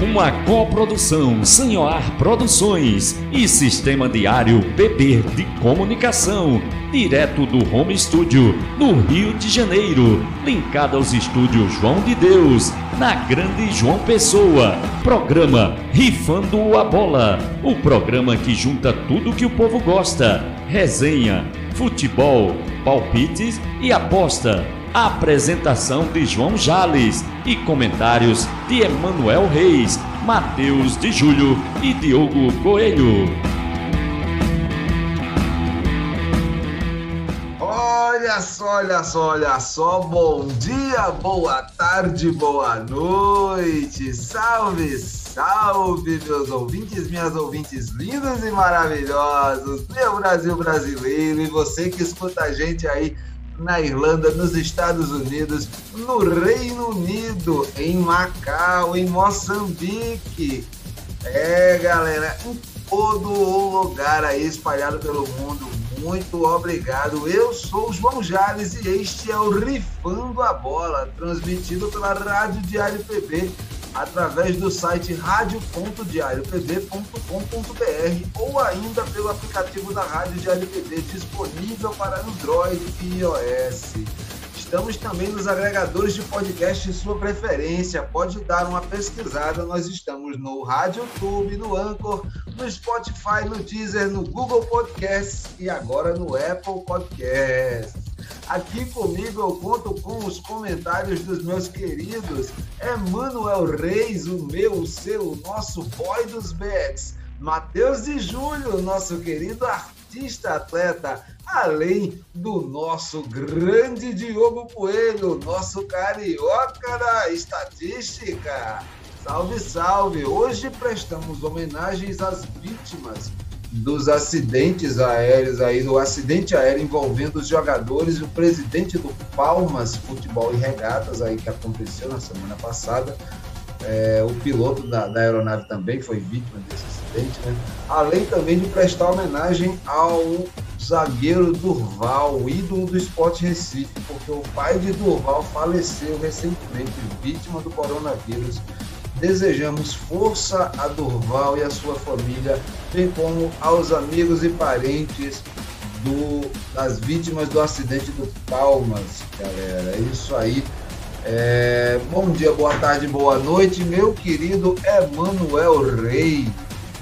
Uma coprodução Sanhoar Produções e Sistema Diário PP de Comunicação, direto do Home Studio, no Rio de Janeiro, linkado aos estúdios João de Deus, na Grande João Pessoa. Programa Rifando a Bola, o programa que junta tudo que o povo gosta: resenha, futebol, palpites e aposta Apresentação de João Jales e comentários de Emanuel Reis, Matheus de Júlio e Diogo Coelho. Olha só, olha só, olha só. Bom dia, boa tarde, boa noite. Salve, salve, meus ouvintes, minhas ouvintes lindos e maravilhosos, meu Brasil brasileiro e você que escuta a gente aí na Irlanda, nos Estados Unidos, no Reino Unido, em Macau, em Moçambique. É, galera, em todo o lugar aí espalhado pelo mundo. Muito obrigado. Eu sou o João Jales e este é o Rifando a Bola, transmitido pela Rádio Diário PB através do site radio.diariopb.com.br ou ainda pelo aplicativo da Rádio Diário PB disponível para Android e iOS. Estamos também nos agregadores de podcast de sua preferência. Pode dar uma pesquisada. Nós estamos no Rádio YouTube, no Anchor, no Spotify, no Deezer, no Google Podcasts e agora no Apple Podcasts. Aqui comigo eu conto com os comentários dos meus queridos Emanuel Reis, o meu, o seu, o nosso boy dos bets. Matheus de Júlio, nosso querido artista atleta, além do nosso grande Diogo Coelho, nosso carioca da estatística. Salve, salve! Hoje prestamos homenagens às vítimas dos acidentes aéreos aí, do acidente aéreo envolvendo os jogadores e o presidente do Palmas Futebol e Regatas aí que aconteceu na semana passada. É, o piloto da, da, aeronave também foi vítima desse acidente, né? Além também de prestar homenagem ao zagueiro Durval, ídolo do esporte Recife, porque o pai de Durval faleceu recentemente, vítima do coronavírus Desejamos força a Durval e a sua família, bem como aos amigos e parentes do, das vítimas do acidente do Palmas, galera. É isso aí. É, bom dia, boa tarde, boa noite, meu querido Emanuel Rei.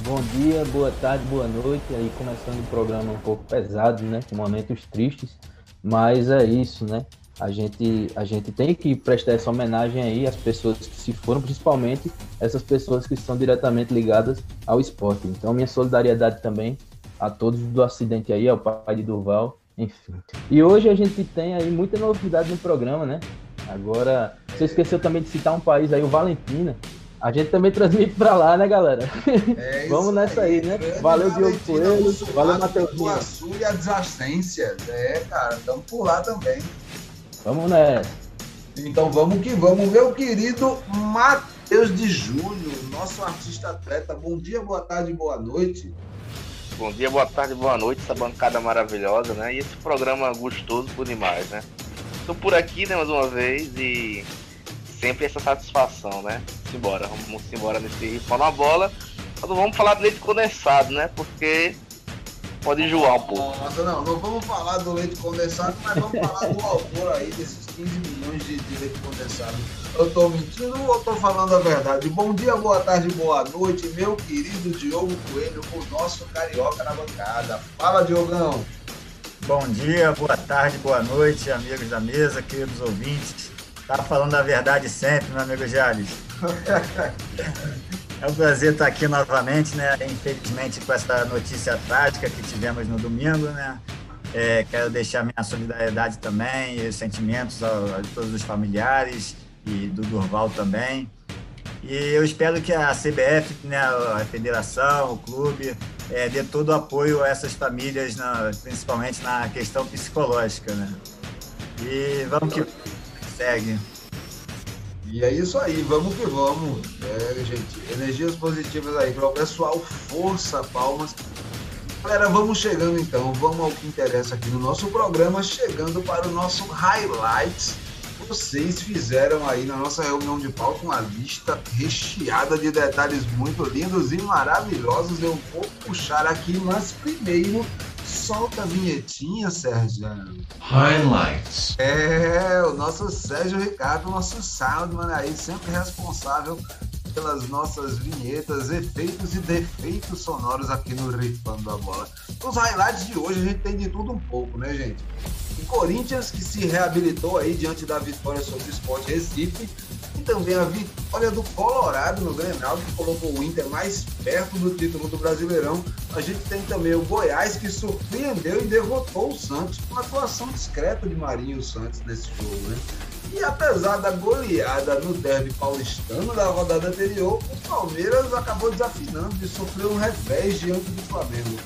Bom dia, boa tarde, boa noite. Aí começando um programa um pouco pesado, né? Com momentos tristes, mas é isso, né? A gente, a gente tem que prestar essa homenagem aí às pessoas que se foram, principalmente essas pessoas que estão diretamente ligadas ao esporte. Então, minha solidariedade também a todos do acidente aí, ao pai de Durval, enfim. E hoje a gente tem aí muita novidade no programa, né? Agora, você esqueceu também de citar um país aí, o Valentina. A gente também transmite para lá, né, galera? É Vamos nessa aí, aí né? Valeu, Diogo Coelho. Valeu, Matheus. Sul e adjacências. É, cara, estamos por lá também. Vamos nessa. Então vamos que vamos, meu querido Matheus de Júlio, nosso artista atleta. Bom dia, boa tarde, boa noite. Bom dia, boa tarde, boa noite, essa bancada maravilhosa, né? E esse programa gostoso por demais, né? Estou por aqui, né, mais uma vez e sempre essa satisfação, né? Simbora, vamos embora nesse rifão na bola. Mas vamos falar de leite condensado, né? Porque pode enjoar um pouco. Nossa, não, não vamos falar do leite condensado, mas vamos falar do autor aí desses 15 milhões de, de leite condensado. Eu tô mentindo ou tô falando a verdade? Bom dia, boa tarde, boa noite, meu querido Diogo Coelho, o nosso carioca na bancada. Fala, Diogão. Bom dia, boa tarde, boa noite, amigos da mesa, queridos ouvintes. Tá falando a verdade sempre, meu amigo Jales. É um prazer estar aqui novamente, né? Infelizmente com essa notícia trágica que tivemos no domingo, né? É, quero deixar minha solidariedade também e sentimentos a, a, todos os familiares e do Durval também. E eu espero que a CBF, né, a federação, o clube, é, dê todo o apoio a essas famílias, na, principalmente na questão psicológica, né? E vamos que segue. E é isso aí, vamos que vamos. É, gente, energias positivas aí para o pessoal, força, palmas. Galera, vamos chegando então, vamos ao que interessa aqui no nosso programa, chegando para o nosso highlights vocês fizeram aí na nossa reunião de pauta uma lista recheada de detalhes muito lindos e maravilhosos. Eu vou puxar aqui, mas primeiro solta a vinhetinha, Sérgio. Highlights. É, o nosso Sérgio Ricardo, nosso soundman aí, sempre responsável pelas nossas vinhetas, efeitos e defeitos sonoros aqui no Rifando a Bola. Nos highlights de hoje a gente tem de tudo um pouco, né, gente? O Corinthians que se reabilitou aí diante da vitória sobre o Sport Recife e também a vitória do Colorado no Grenal, que colocou o Inter mais perto do título do Brasileirão. A gente tem também o Goiás que surpreendeu e derrotou o Santos com atuação discreta de Marinho Santos nesse jogo, né? E apesar da goleada no derby paulistano da rodada anterior, o Palmeiras acabou desafinando e sofreu um revés diante do Flamengo.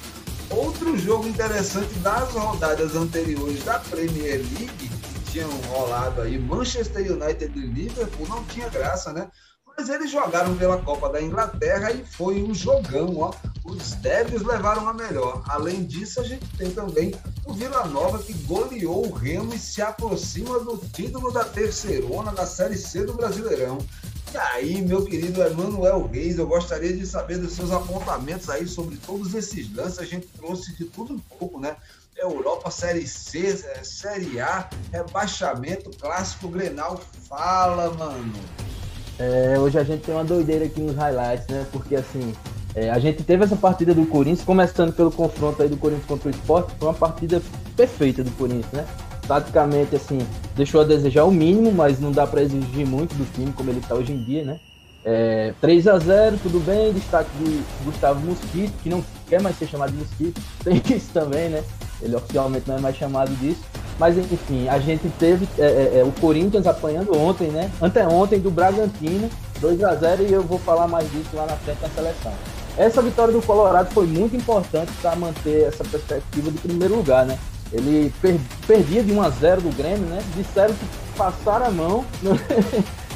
Outro jogo interessante das rodadas anteriores da Premier League, tinham rolado aí Manchester United e Liverpool, não tinha graça, né? Mas eles jogaram pela Copa da Inglaterra e foi um jogão, ó. Os derbys levaram a melhor. Além disso, a gente tem também o Vila Nova que goleou o Remo e se aproxima do título da terceirona da Série C do Brasileirão. E aí, meu querido Emanuel Reis, eu gostaria de saber dos seus apontamentos aí sobre todos esses lances. A gente trouxe de tudo um pouco, né? Europa, Série C, é, Série A, rebaixamento, clássico Grenal. Fala, mano. É, hoje a gente tem uma doideira aqui nos highlights, né? Porque assim, é, a gente teve essa partida do Corinthians, começando pelo confronto aí do Corinthians contra o Sport, foi uma partida perfeita do Corinthians, né? Taticamente, assim, deixou a desejar o mínimo, mas não dá para exigir muito do time como ele está hoje em dia, né? É, 3 a 0 tudo bem, destaque de Gustavo Mosquito, que não quer mais ser chamado de Mosquito, tem isso também, né? Ele oficialmente não é mais chamado disso. Mas enfim, a gente teve é, é, é, o Corinthians apanhando ontem, né? Anteontem do Bragantino, 2 a 0 e eu vou falar mais disso lá na frente da seleção. Essa vitória do Colorado foi muito importante para manter essa perspectiva de primeiro lugar, né? Ele per perdia de 1 a 0 do Grêmio, né? Disseram que passaram a mão no,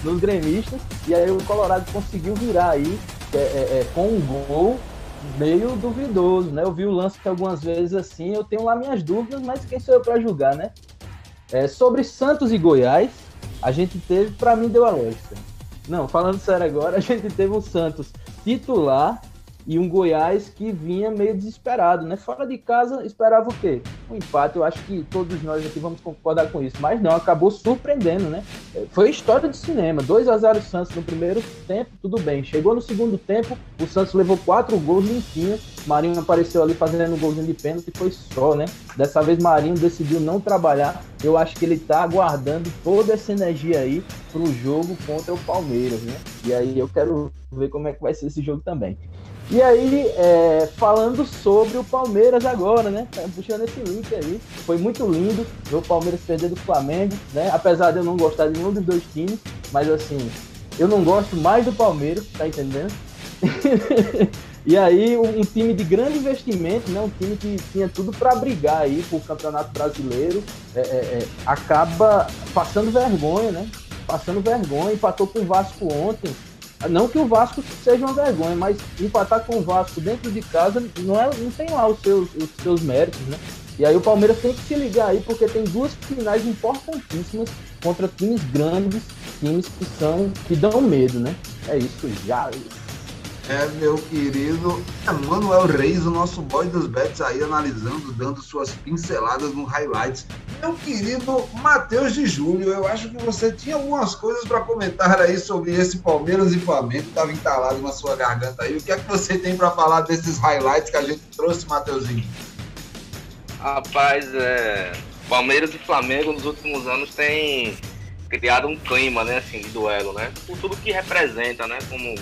nos gremistas e aí o Colorado conseguiu virar aí é, é, é com um gol meio duvidoso, né? Eu vi o lance algumas vezes assim, eu tenho lá minhas dúvidas, mas quem sou eu para julgar, né? É, sobre Santos e Goiás, a gente teve, para mim, deu a lógica. Não, falando sério agora, a gente teve um Santos titular e um Goiás que vinha meio desesperado, né? Fora de casa, esperava o quê? Um empate, eu acho que todos nós aqui vamos concordar com isso, mas não, acabou surpreendendo, né? Foi história de cinema, 2 a 0 Santos no primeiro tempo, tudo bem. Chegou no segundo tempo, o Santos levou quatro gols limpinho, Marinho apareceu ali fazendo um golzinho de pênalti foi só, né? Dessa vez Marinho decidiu não trabalhar, eu acho que ele tá aguardando toda essa energia aí pro jogo contra o Palmeiras, né? E aí eu quero ver como é que vai ser esse jogo também. E aí, é, falando sobre o Palmeiras agora, né? Tá puxando esse link aí. Foi muito lindo ver o Palmeiras perder do Flamengo, né? Apesar de eu não gostar de nenhum dos dois times, mas assim, eu não gosto mais do Palmeiras, tá entendendo? e aí, um, time de grande investimento, né? Um time que tinha tudo para brigar aí por Campeonato Brasileiro, é, é, é, acaba passando vergonha, né? Passando vergonha, empatou com o Vasco ontem não que o Vasco seja uma vergonha, mas empatar com o Vasco dentro de casa não, é, não tem lá os seus, os seus méritos, né? E aí o Palmeiras tem que se ligar aí, porque tem duas finais importantíssimas contra times grandes, times que são que dão medo, né? É isso, já. É, meu querido Manuel Reis, o nosso boy dos bets aí, analisando, dando suas pinceladas no highlights. Meu querido Matheus de Júlio, eu acho que você tinha algumas coisas para comentar aí sobre esse Palmeiras e Flamengo, estava entalado na sua garganta aí. O que é que você tem para falar desses highlights que a gente trouxe, Matheusinho? Rapaz, é... Palmeiras e Flamengo nos últimos anos têm criado um clima, né, assim, de duelo, né? Por tudo que representa, né? Como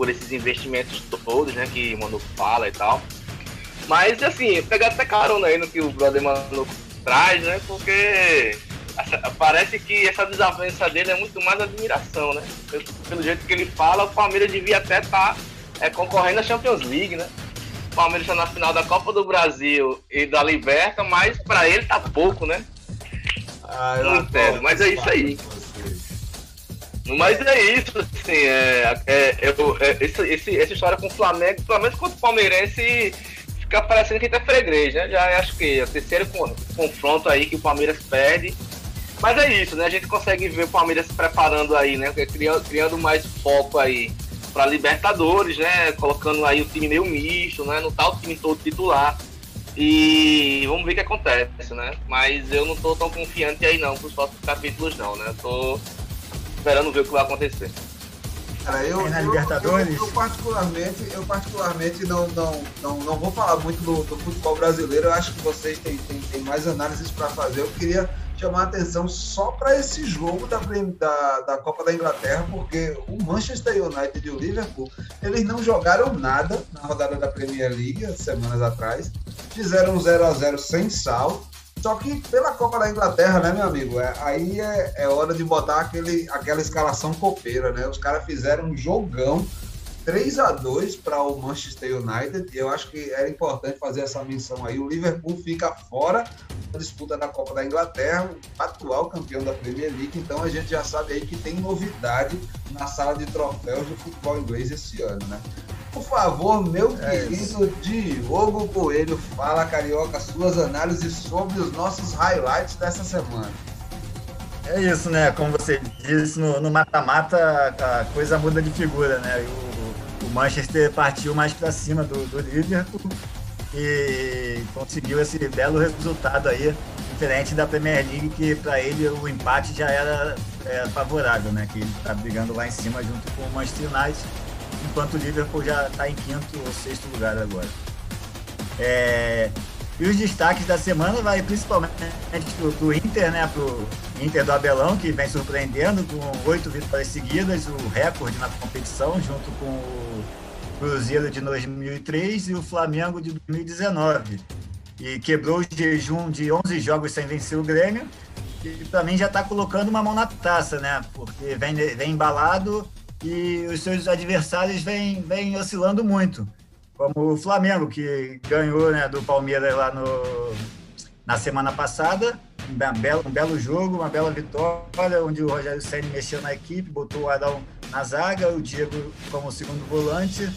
por esses investimentos todos, né, que o Manu fala e tal. Mas, assim, pegar até carona aí no que o brother Manu traz, né, porque parece que essa desavença dele é muito mais admiração, né? Pelo jeito que ele fala, o Palmeiras devia até estar tá, é, concorrendo à Champions League, né? O Palmeiras está na final da Copa do Brasil e da Liberta, mas para ele tá pouco, né? Ah, não entendo, mas é isso aí. Mas é isso, assim, é, é, eu, é, esse, esse, essa história com o Flamengo, Flamengo contra o Palmeirense fica parecendo que tá freguês, né? Já acho que é o terceiro confronto aí que o Palmeiras perde. Mas é isso, né? A gente consegue ver o Palmeiras se preparando aí, né? Criando, criando mais foco aí para Libertadores, né? Colocando aí o time meio misto, né? Não tá o time todo titular. E vamos ver o que acontece, né? Mas eu não tô tão confiante aí não pros próximos capítulos não, né? Tô esperando ver o que vai acontecer. Cara, eu, na eu, Libertadores? Eu, eu, particularmente, eu particularmente não, não, não, não vou falar muito do, do futebol brasileiro. Eu acho que vocês têm, têm, têm mais análises para fazer. Eu queria chamar a atenção só para esse jogo da, da, da, Copa da Inglaterra, porque o Manchester United e o Liverpool, eles não jogaram nada na rodada da Premier League, semanas atrás, fizeram 0 a 0 sem sal, só que pela Copa da Inglaterra, né, meu amigo? É, aí é, é, hora de botar aquele, aquela escalação copeira, né? Os caras fizeram um jogão 3 a 2 para o Manchester United. E eu acho que era importante fazer essa menção aí. O Liverpool fica fora da disputa da Copa da Inglaterra, o atual campeão da Premier League. Então a gente já sabe aí que tem novidade na sala de troféus do futebol inglês esse ano, né? Por favor, meu é querido Diogo Coelho, fala, Carioca, suas análises sobre os nossos highlights dessa semana. É isso, né? Como você disse, no mata-mata a coisa muda de figura, né? O, o Manchester partiu mais para cima do, do Liverpool e conseguiu esse belo resultado aí, diferente da Premier League, que para ele o empate já era é, favorável, né? Que ele está brigando lá em cima junto com o Manchester United enquanto o Liverpool já está em quinto ou sexto lugar agora. É, e os destaques da semana vai principalmente para o Inter, né? Para o Inter do Abelão, que vem surpreendendo com oito vitórias seguidas, o recorde na competição, junto com o Cruzeiro de 2003 e o Flamengo de 2019. E quebrou o jejum de 11 jogos sem vencer o Grêmio. E para mim já está colocando uma mão na taça, né? Porque vem, vem embalado e os seus adversários vêm, vêm oscilando muito. Como o Flamengo, que ganhou né, do Palmeiras lá no, na semana passada. Um belo, um belo jogo, uma bela vitória, onde o Rogério Senna mexeu na equipe, botou o Adão na zaga, o Diego como segundo volante.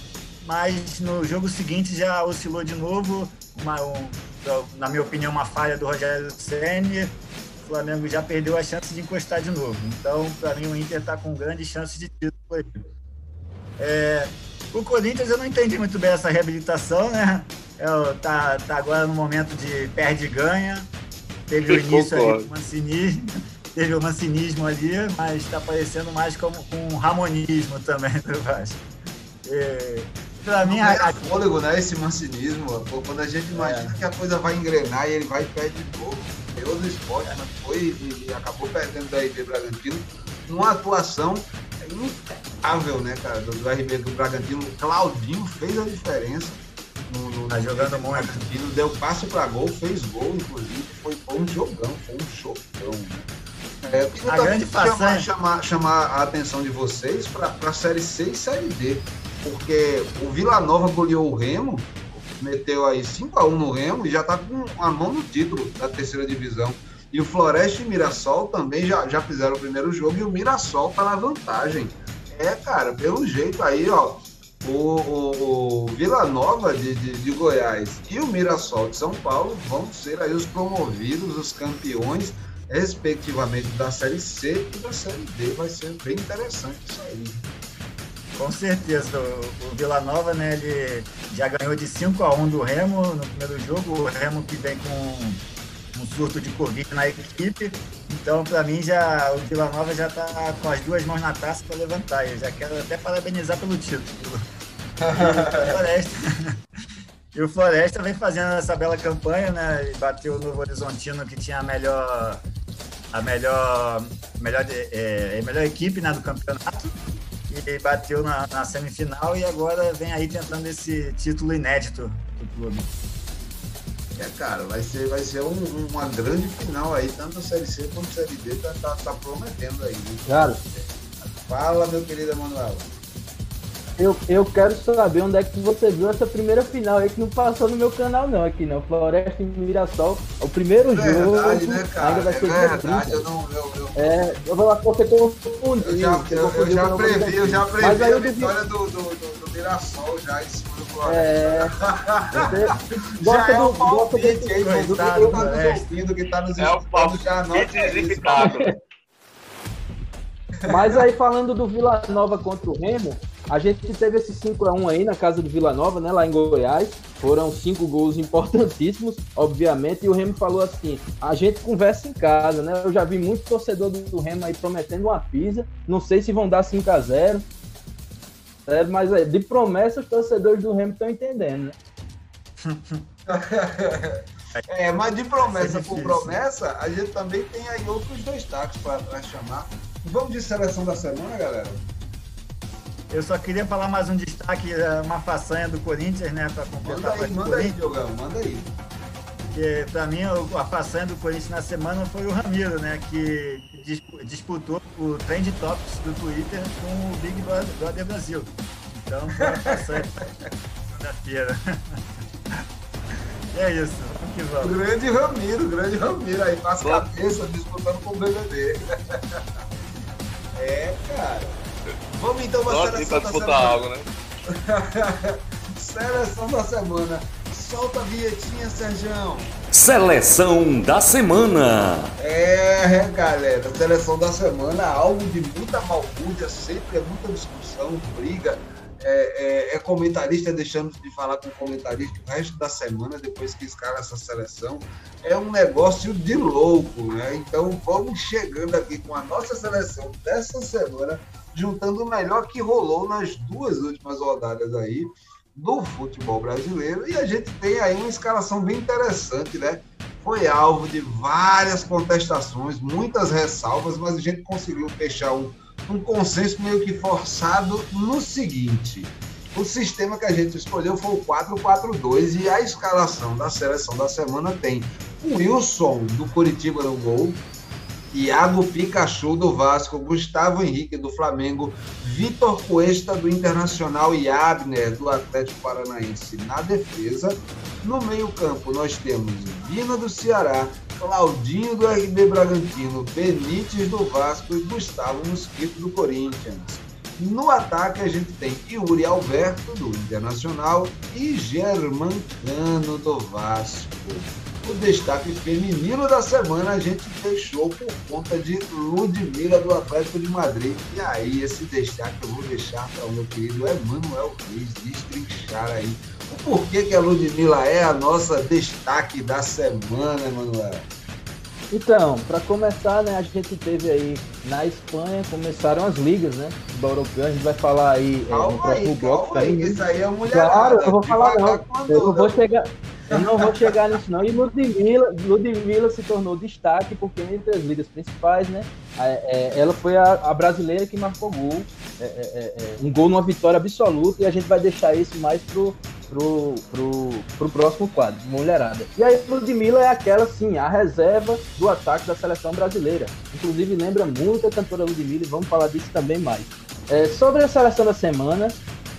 Mas no jogo seguinte já oscilou de novo. Uma, um, na minha opinião, uma falha do Rogério Senna o Flamengo já perdeu a chance de encostar de novo. Então, para mim, o Inter está com grandes chances de título aí. É, o Corinthians, eu não entendi muito bem essa reabilitação, né? É, tá, tá agora no momento de perde e ganha. Teve o início ali com mancinismo, teve o mancinismo ali, mas está parecendo mais como um ramonismo também do Vasco. É, pra mim, a, a... fôlego, né? Esse mancinismo. Quando a gente imagina é. que a coisa vai engrenar e ele vai e perde de novo do esporte, mas foi e, acabou perdendo do RB Bragantino. Uma atuação impecável, né, cara, do, do RB do Bragantino. Claudinho fez a diferença. No, no, tá jogando muito. Bragantino, deu passe para gol, fez gol, inclusive. Foi, foi um jogão, foi um chocão, né? É, a grande chamar, chamar, chamar a atenção de vocês para a Série C e Série D, porque o Vila Nova goleou o Remo meteu aí 5 a 1 no Remo e já está com a mão no título da terceira divisão. E o Floresta e Mirassol também já, já fizeram o primeiro jogo e o Mirassol está na vantagem. É, cara, pelo jeito aí, ó, o, o, o Vila Nova de, de, de, Goiás e o Mirassol de São Paulo vão ser aí os promovidos, os campeões, respectivamente, da Série C e da Série D. Vai ser bem interessante isso aí. Com certeza. O, o Vila Nova, né, ele já ganhou de 5 a 1 do Remo no primeiro jogo. O Remo que vem com um surto de Covid na equipe. Então, para mim, já o Vila Nova já está com as duas mãos na taça para levantar. Eu já quero até parabenizar pelo título. E o Floresta, vem fazendo essa bela campanha, né? E bateu o Novo Horizontino, que tinha a melhor, a melhor, melhor, é, melhor equipe né, do campeonato e bateu na, na, semifinal e agora vem aí tentando esse título inédito do clube. É, cara, vai ser, vai ser um, uma grande final aí, tanto a Série C quanto a Série D tá, tá, tá prometendo aí. Né? Claro. Fala, meu querido Emanuel. Eu, eu quero saber onde é que você viu essa primeira final aí que não passou no meu canal, não, aqui não. Floresta e Mirassol. O primeiro é jogo. Verdade, né, cara? Ainda vai ser é verdade, eu não. Eu, eu... É, eu vou lá porque confundiu. Eu já, eu, eu já previ, eu já previ Mas aí a vitória do, do, do, do Mirassol já em cima do Floresta. É. gosta já do, é o palpite aí, do, do, tá nos ouvindo, que tá nos é escutando, já anota isso. Mas aí falando do Vila Nova contra o Remo, a gente teve esse 5x1 aí na casa do Vila Nova, né, lá em Goiás. Foram cinco gols importantíssimos, obviamente. E o Remo falou assim: a gente conversa em casa, né? Eu já vi muito torcedor do Remo aí prometendo uma pizza. Não sei se vão dar 5x0. É, mas é, de promessa, os torcedores do Remo estão entendendo, né? é, mas de promessa por promessa, a gente também tem aí outros destaques para chamar. Vamos de seleção da semana, galera? Eu só queria falar mais um destaque, é, uma façanha do Corinthians, né? Para completar manda aí, manda aí, Diogão, manda aí. Que para mim a façanha do Corinthians na semana foi o Ramiro, né? Que disputou o Trend Topics do Twitter com o Big Brother Brasil. Então foi a façanha segunda-feira. é isso, vamos que vamos. Grande Ramiro, grande Ramiro aí, faz cabeça disputando com o BBB. é, cara. Vamos então para a seleção da semana. Algo, né? seleção da semana. Solta a vietinha, Sergião. Seleção da semana. É, galera, seleção da semana, algo de muita malcúdia, sempre é muita discussão, briga. É, é, é, comentarista deixando de falar com comentarista o resto da semana, depois que escala essa seleção. É um negócio de louco, né? Então vamos chegando aqui com a nossa seleção dessa semana juntando o melhor que rolou nas duas últimas rodadas aí do futebol brasileiro. E a gente tem aí uma escalação bem interessante, né? Foi alvo de várias contestações, muitas ressalvas, mas a gente conseguiu fechar um, um consenso meio que forçado no seguinte. O sistema que a gente escolheu foi o 4-4-2 e a escalação da seleção da semana tem o Wilson do Curitiba no gol, Iago Pikachu do Vasco, Gustavo Henrique do Flamengo, Vitor Cuesta do Internacional e Abner do Atlético Paranaense na defesa. No meio-campo nós temos Vina do Ceará, Claudinho do RB Bragantino, Benítez do Vasco e Gustavo Mosquito do Corinthians. No ataque a gente tem Yuri Alberto do Internacional e Germancano do Vasco o destaque feminino da semana a gente deixou por conta de Ludmilla do Atlético de Madrid. E aí, esse destaque eu vou deixar para o meu querido Emanuel Reis destrinchar aí o porquê que a Ludmilla é a nossa destaque da semana, Emanuel. Então, para começar, né, a gente teve aí na Espanha, começaram as ligas, né? Do europeu, a gente vai falar aí calma é, no próximo aí, bloco. Calma aí, isso aí é mulher. Claro, eu vou falar não. Eu não vou chegar. Eu não vou chegar nisso, não. E Ludmilla, Ludmilla se tornou destaque porque entre as ligas principais, né? É, ela foi a, brasileira que marcou gol, é, é, um gol numa vitória absoluta, e a gente vai deixar isso mais pro, pro, pro, pro próximo quadro, mulherada. E aí, Ludmilla é aquela, sim, a reserva do ataque da seleção brasileira. Inclusive, lembra muito a cantora Ludmilla, e vamos falar disso também mais. É, sobre a seleção da semana,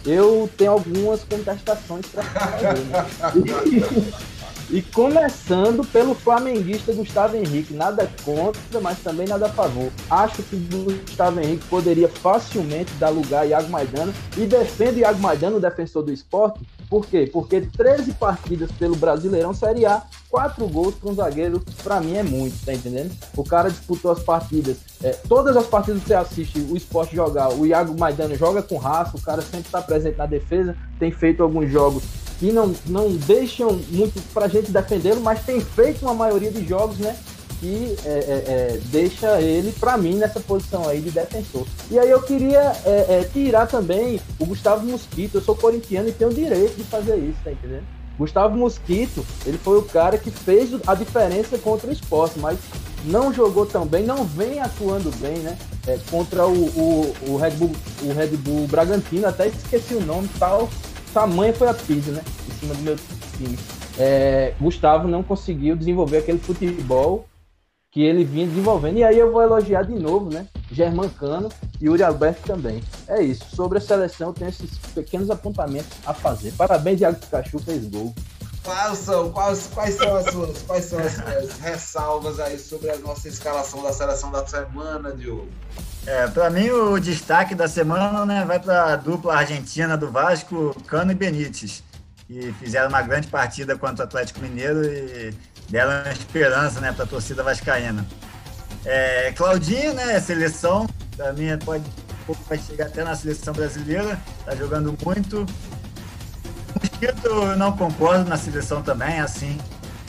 eu tenho algumas contestações para fazer. Né? E, começando pelo flamenguista Gustavo Henrique, nada contra, mas também nada a favor. Acho que Gustavo Henrique poderia facilmente dar lugar a Iago Maidana e defende Iago Maidana, o defensor do esporte. Por quê? Porque 13 partidas pelo Brasileirão Série A, 4 gols para um zagueiro, para mim é muito, tá entendendo? O cara disputou as partidas, é, todas as partidas que você assiste o esporte jogar, o Iago Maidana joga com raça, o cara sempre está presente na defesa, tem feito alguns jogos que não, não deixam muito para gente defendê-lo, mas tem feito uma maioria de jogos, né? Que é, é, é deixa ele, para mim, nessa posição aí de defensor. E aí eu queria é, é, tirar também o Gustavo Mosquito. Eu sou corintiano e tenho o direito de fazer isso, tá entendendo? Gustavo Mosquito, ele foi o cara que fez a diferença contra o esporte, mas não jogou tão bem, não vem atuando bem, né? É, contra o, o, o, Red Bull, o Red Bull Bragantino, até esqueci o nome, tal. Tamanha foi a pizza, né? Em cima do meu time. É, Gustavo não conseguiu desenvolver aquele futebol que ele vinha desenvolvendo. E aí eu vou elogiar de novo, né? Germancano e Yuri Alberto também. É isso. Sobre a seleção, tem esses pequenos apontamentos a fazer. Parabéns, Iago Pikachu, fez gol. Quais são, quais, quais são as suas, quais são as suas ressalvas aí sobre a nossa escalação da seleção da semana, Diogo? É, para mim o destaque da semana né, vai para a dupla argentina do Vasco, Cano e Benítez, que fizeram uma grande partida contra o Atlético Mineiro e deram esperança né, para a torcida vascaína. É, Claudinho, né, seleção, para mim pode, pode chegar até na seleção brasileira, está jogando muito, Mosquito eu não concordo na seleção também, assim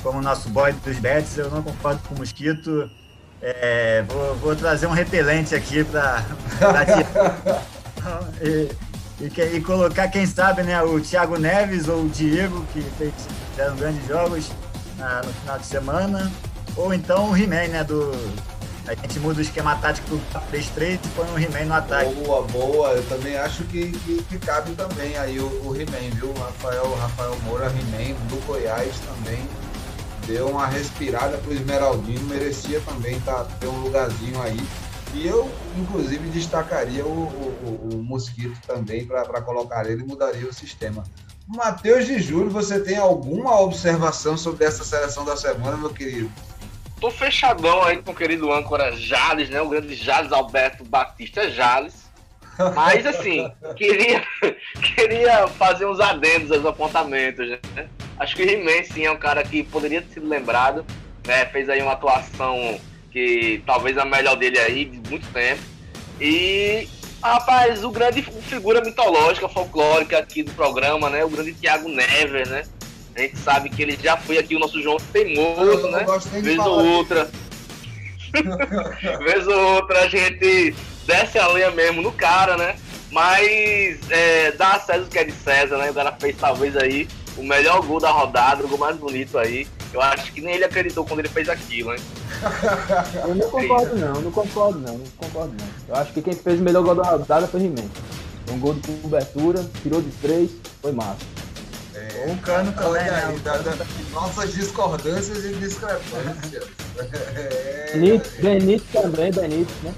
como o nosso boy dos Betis, eu não concordo com o Mosquito. É, vou, vou, trazer um repelente aqui para e, e, e, colocar, quem sabe, né, o Thiago Neves ou o Diego, que fez, fizeram grandes jogos no final de semana, ou então o He-Man, né, do, a gente muda o esquema tático do 3-3 e põe o He-Man no ataque. Boa, boa. Eu também acho que, que, que cabe também aí o, o He-Man, viu? O Rafael, Rafael Moura, He-Man, do Goiás também deu uma respirada pro Esmeraldino, merecia também tá, ter um lugarzinho aí. E eu, inclusive, destacaria o, o, o Mosquito também para colocar ele e mudaria o sistema. Matheus de Júlio, você tem alguma observação sobre essa seleção da semana, meu querido? Tô fechadão aí com o querido âncora Jales, né? O grande Jales Alberto Batista Jales. Mas, assim, queria, queria fazer uns adendos aos apontamentos, né? Acho que o He-Man, sim, é um cara que poderia ter sido lembrado, né? Fez aí uma atuação que talvez a melhor dele aí de muito tempo. E, rapaz, o grande figura mitológica, folclórica aqui do programa, né? O grande Thiago Neves, né? A gente sabe que ele já foi aqui o nosso João teimoso, né? Vez ou outra. Vez ou outra a gente desce a lenha mesmo no cara, né? Mas é, dá a César o que é de César, né? O cara fez talvez aí o melhor gol da rodada, o gol mais bonito aí. Eu acho que nem ele acreditou quando ele fez aquilo, hein? Eu não concordo não, não concordo não, não concordo não. Eu acho que quem fez o melhor gol da rodada foi o He-Man. Um gol de cobertura, tirou de três, foi massa. É, o Cano também? Aí, da, da, nossas discordâncias e discrepâncias. é, Benítez, Benítez também, Benítez, né?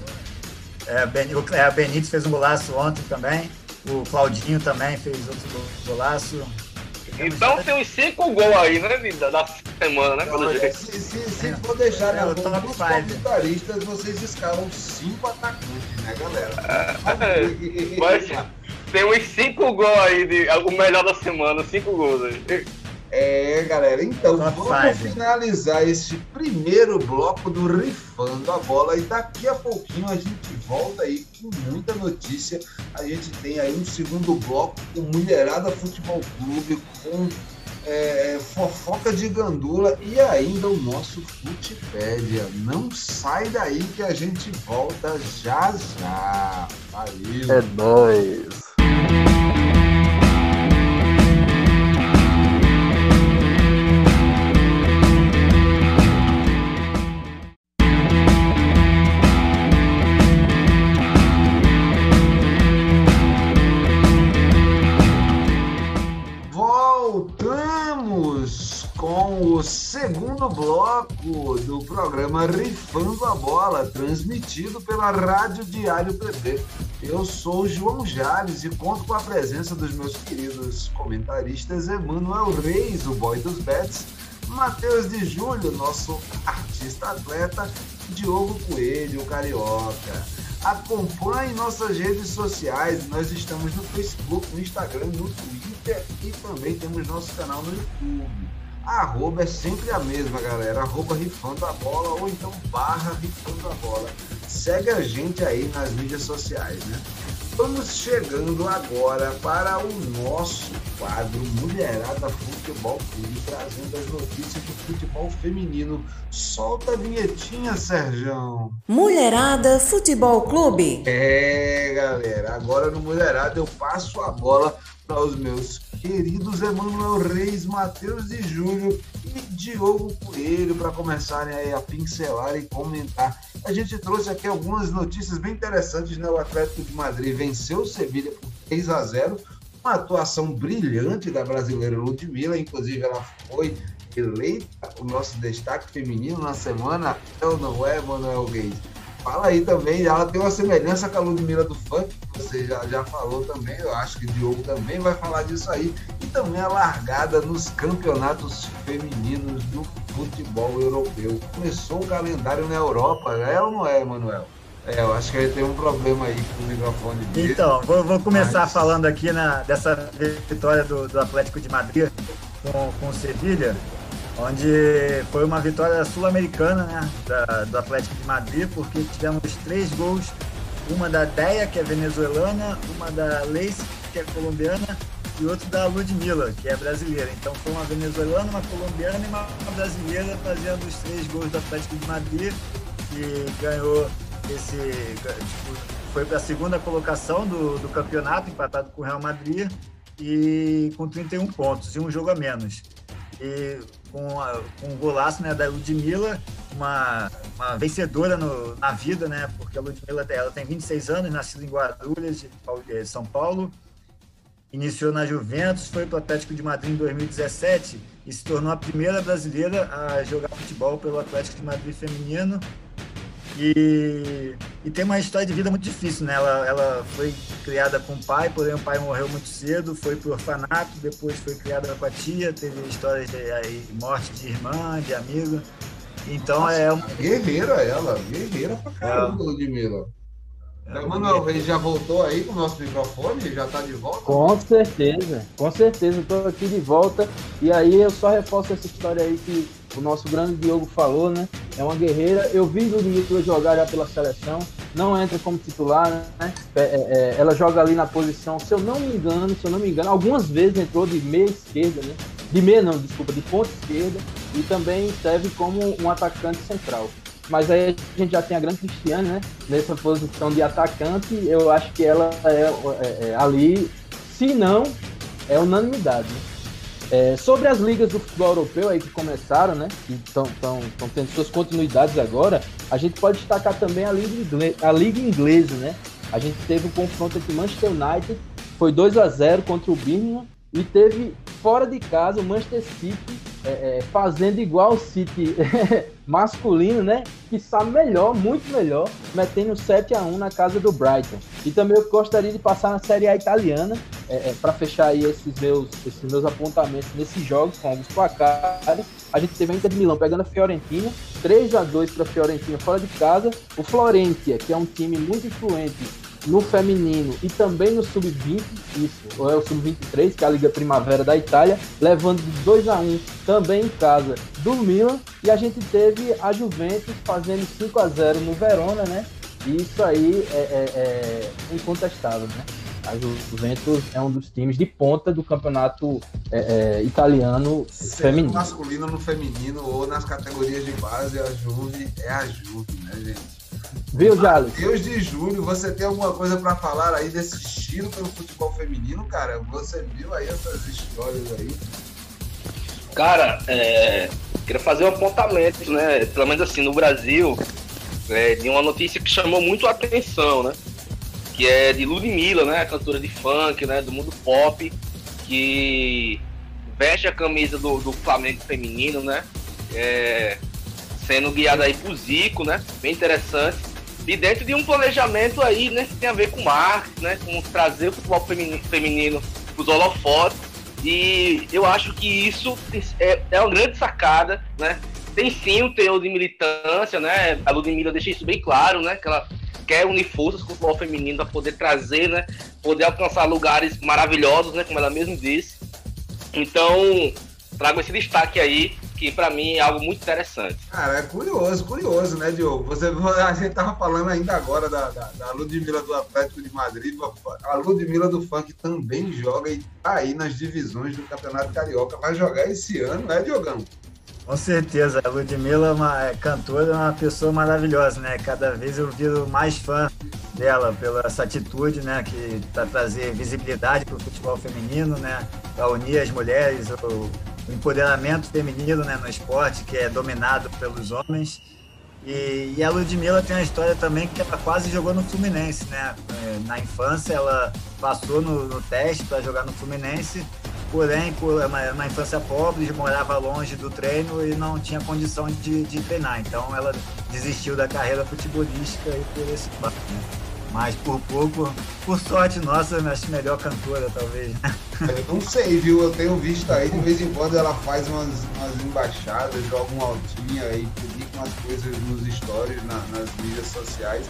É, ben, o é, Benítez fez um golaço ontem também. O Claudinho também fez outro golaço. Então tem uns 5 gols aí, né, da, da semana, né? Pelo jeito. Se, se, se for deixar na mão dos comentaristas, vocês escalam 5 atacantes, né, galera? É, mas tem uns 5 gols aí, de, o melhor da semana, 5 gols aí. É, galera, então Top vamos five. finalizar esse primeiro bloco do Rifando a Bola e daqui a pouquinho a gente volta aí com muita notícia. A gente tem aí um segundo bloco com Mulherada Futebol Clube, com é, fofoca de gandula e ainda o nosso Futipédia. Não sai daí que a gente volta já já. Valeu! É nóis! Segundo bloco do programa Rifando a Bola, transmitido pela Rádio Diário PP. Eu sou João Jales e conto com a presença dos meus queridos comentaristas Emanuel Reis, o boy dos bets, Matheus de Júlio, nosso artista atleta, Diogo Coelho, o carioca. Acompanhe nossas redes sociais, nós estamos no Facebook, no Instagram, no Twitter e também temos nosso canal no YouTube. A arroba é sempre a mesma, galera. Arroba rifando a bola ou então barra rifando a bola. Segue a gente aí nas mídias sociais, né? Vamos chegando agora para o nosso quadro Mulherada Futebol Clube, trazendo as notícias do futebol feminino. Solta a vinhetinha, Serjão. Mulherada Futebol Clube. É, galera, agora no Mulherada eu passo a bola para os meus queridos Emanuel Reis, Matheus de Júlio e Diogo Coelho para começarem a pincelar e comentar. A gente trouxe aqui algumas notícias bem interessantes, né? O Atlético de Madrid venceu o Sevilha por 3 a 0, uma atuação brilhante da brasileira Ludmilla, inclusive ela foi eleita o nosso destaque feminino na semana, ou não é, Manuel Gates? Fala aí também, ela tem uma semelhança com a Ludmilla do funk, que você já, já falou também, eu acho que o Diogo também vai falar disso aí, e também a largada nos campeonatos femininos do futebol europeu. Começou o calendário na Europa, é ou não é, Manuel? É, eu acho que ele tem um problema aí com o microfone dele. Então, vou, vou começar mas... falando aqui na, dessa vitória do, do Atlético de Madrid com, com o Sevilha onde foi uma vitória sul-americana né, do Atlético de Madrid, porque tivemos três gols, uma da Deia, que é venezuelana, uma da Leice, que é colombiana, e outro da Ludmilla, que é brasileira. Então foi uma venezuelana, uma colombiana e uma brasileira fazendo os três gols do Atlético de Madrid, que ganhou esse. Tipo, foi para a segunda colocação do, do campeonato, empatado com o Real Madrid, e com 31 pontos, e um jogo a menos. E com, a, com o golaço né, da Ludmilla, uma, uma vencedora no, na vida, né, porque a Ludmilla ela tem 26 anos, nascida em Guarulhos, de São Paulo, iniciou na Juventus, foi para o Atlético de Madrid em 2017 e se tornou a primeira brasileira a jogar futebol pelo Atlético de Madrid feminino e, e tem uma história de vida muito difícil, né? Ela, ela foi criada com o pai, porém o pai morreu muito cedo, foi pro orfanato, depois foi criada com a tia, teve histórias de aí, morte de irmã, de amigo. Então Nossa, é uma. Guerreira ela, guerreira pra caramba, é. Ludmilla. É, Manuel, ele já voltou aí com o nosso microfone? Já está de volta? Com certeza, com certeza, estou aqui de volta. E aí eu só reforço essa história aí que o nosso grande Diogo falou, né? É uma guerreira. Eu vi Ludmilla jogar já pela seleção, não entra como titular, né? É, é, é, ela joga ali na posição, se eu não me engano, se eu não me engano, algumas vezes entrou de meia esquerda, né? De meia não, desculpa, de ponta esquerda e também serve como um atacante central. Mas aí a gente já tem a grande Cristiane, né? Nessa posição de atacante, eu acho que ela é, é, é ali, se não, é unanimidade. Né? É, sobre as ligas do futebol europeu aí que começaram, né? Que estão tendo suas continuidades agora, a gente pode destacar também a Liga, Inglesa, a Liga Inglesa, né? A gente teve um confronto entre Manchester United, foi 2 a 0 contra o Birmingham, e teve fora de casa o Manchester City é, é, fazendo igual o City masculino, né? Que sabe melhor, muito melhor, metendo 7 a 1 na casa do Brighton. E também eu gostaria de passar na Série A italiana, é, é para fechar aí esses meus, esses meus apontamentos nesses jogos com alguns placares. A gente teve a Inter de Milão pegando a Fiorentina, 3 a 2 para a Fiorentina fora de casa. O Florentia, que é um time muito influente no feminino e também no sub-20, isso, ou é o sub-23, que é a Liga Primavera da Itália, levando de 2 a 1 também em casa do Milan, e a gente teve a Juventus fazendo 5 a 0 no Verona, né? E isso aí é, é, é incontestável, né? A Juventus é um dos times de ponta do campeonato é, é, italiano Seja feminino. No masculino, no feminino ou nas categorias de base, a Juve é a Juve, né, gente? Viu, Jales? Deus de Júlio, você tem alguma coisa para falar aí desse estilo pelo futebol feminino, cara? Você viu aí essas histórias aí? Cara, é, queria fazer um apontamento, né? Pelo menos assim, no Brasil, é, de uma notícia que chamou muito a atenção, né? Que é de Ludmilla, né? Cantora de funk, né? Do mundo pop, que veste a camisa do, do Flamengo feminino, né? É, sendo guiada aí por Zico, né? Bem interessante. E dentro de um planejamento aí, né, que tem a ver com marketing, né? Com trazer o futebol feminino, feminino para os holofotes. E eu acho que isso é, é uma grande sacada, né? Tem sim o teor de militância, né? A Ludmilla deixa isso bem claro, né? Que ela quer unir forças com o futebol feminino para poder trazer, né? Poder alcançar lugares maravilhosos, né? Como ela mesmo disse. Então, trago esse destaque aí que para mim é algo muito interessante. Cara, é curioso, curioso, né, Diogo? Você, a gente tava falando ainda agora da, da, da Ludmilla do Atlético de Madrid, a Ludmilla do Funk também joga e tá aí nas divisões do Campeonato Carioca. Vai jogar esse ano, né, Diogão? Com certeza, a Ludmilla é uma é cantora, é uma pessoa maravilhosa, né? Cada vez eu viro mais fã dela pela essa atitude, né? Que para trazer visibilidade para o futebol feminino, né? Para unir as mulheres, o empoderamento feminino né, no esporte, que é dominado pelos homens. E, e, a Ludmilla tem uma história também que ela quase jogou no Fluminense, né? É, na infância ela passou no, no teste para jogar no Fluminense, porém, por uma, uma infância pobre, morava longe do treino e não tinha condição de, de treinar. Então ela desistiu da carreira futebolística e por esse. Né? Mas por pouco, por sorte nossa, eu acho melhor cantora, talvez. Eu não sei, viu? Eu tenho visto aí, de vez em quando ela faz umas, umas embaixadas, joga um altinho aí, publica umas coisas nos stories, na, nas mídias sociais.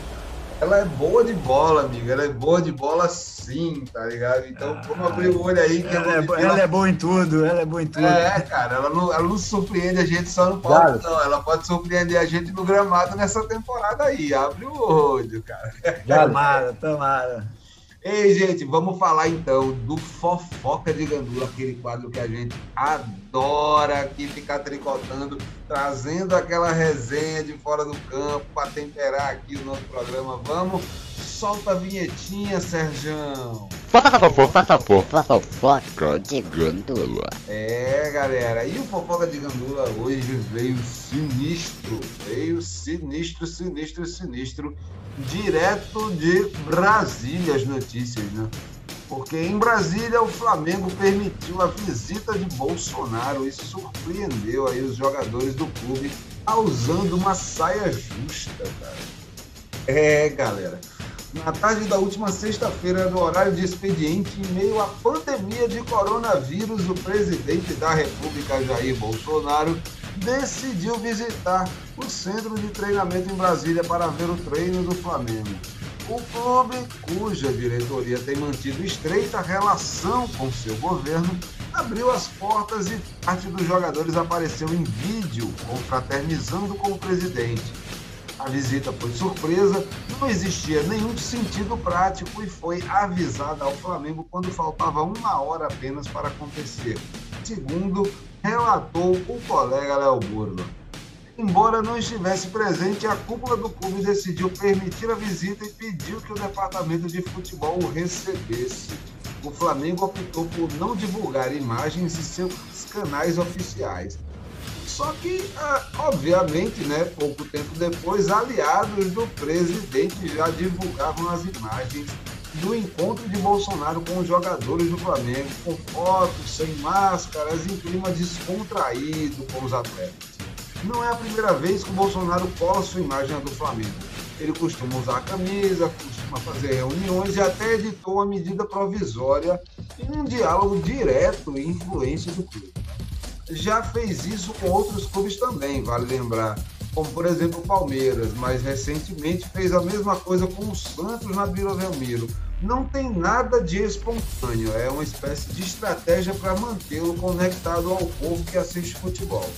Ela é boa de bola, amigo. Ela é boa de bola sim, tá ligado? Então, ah, vamos abrir o olho aí. Que ela, é, ela, ela é boa em tudo, ela é boa em tudo. É, cara, ela não, ela não surpreende a gente só no palco, não. Ela pode surpreender a gente no gramado nessa temporada aí. Abre o olho, cara. Tomara, tomara. Ei, gente, vamos falar então do Fofoca de Gandula, aquele quadro que a gente adora aqui ficar tricotando, trazendo aquela resenha de fora do campo para temperar aqui o nosso programa. Vamos, solta a vinhetinha, Serjão. Fofoca de Gandula. É, galera, e o Fofoca de Gandula hoje veio sinistro, veio sinistro, sinistro, sinistro direto de Brasília as notícias, né? Porque em Brasília o Flamengo permitiu a visita de Bolsonaro e surpreendeu aí os jogadores do clube usando uma saia justa, cara. É, galera. Na tarde da última sexta-feira, no horário de expediente, em meio à pandemia de coronavírus, o presidente da República, Jair Bolsonaro, decidiu visitar o centro de treinamento em Brasília para ver o treino do Flamengo. O clube, cuja diretoria tem mantido estreita relação com seu governo, abriu as portas e parte dos jogadores apareceu em vídeo confraternizando com o presidente. A visita foi surpresa, não existia nenhum sentido prático e foi avisada ao Flamengo quando faltava uma hora apenas para acontecer. Segundo relatou o colega Léo Burla. Embora não estivesse presente, a cúpula do clube decidiu permitir a visita e pediu que o departamento de futebol o recebesse. O Flamengo optou por não divulgar imagens em seus canais oficiais. Só que, ah, obviamente, né, pouco tempo depois, aliados do presidente já divulgavam as imagens do encontro de Bolsonaro com os jogadores do Flamengo, com fotos, sem máscaras, em clima descontraído com os atletas. Não é a primeira vez que o Bolsonaro cola sua imagem do Flamengo. Ele costuma usar a camisa, costuma fazer reuniões e até editou uma medida provisória em um diálogo direto e influência do clube. Já fez isso com outros clubes também, vale lembrar como por exemplo o Palmeiras, mas recentemente fez a mesma coisa com o Santos na Vila Belmiro. Não tem nada de espontâneo, é uma espécie de estratégia para mantê-lo conectado ao povo que assiste futebol.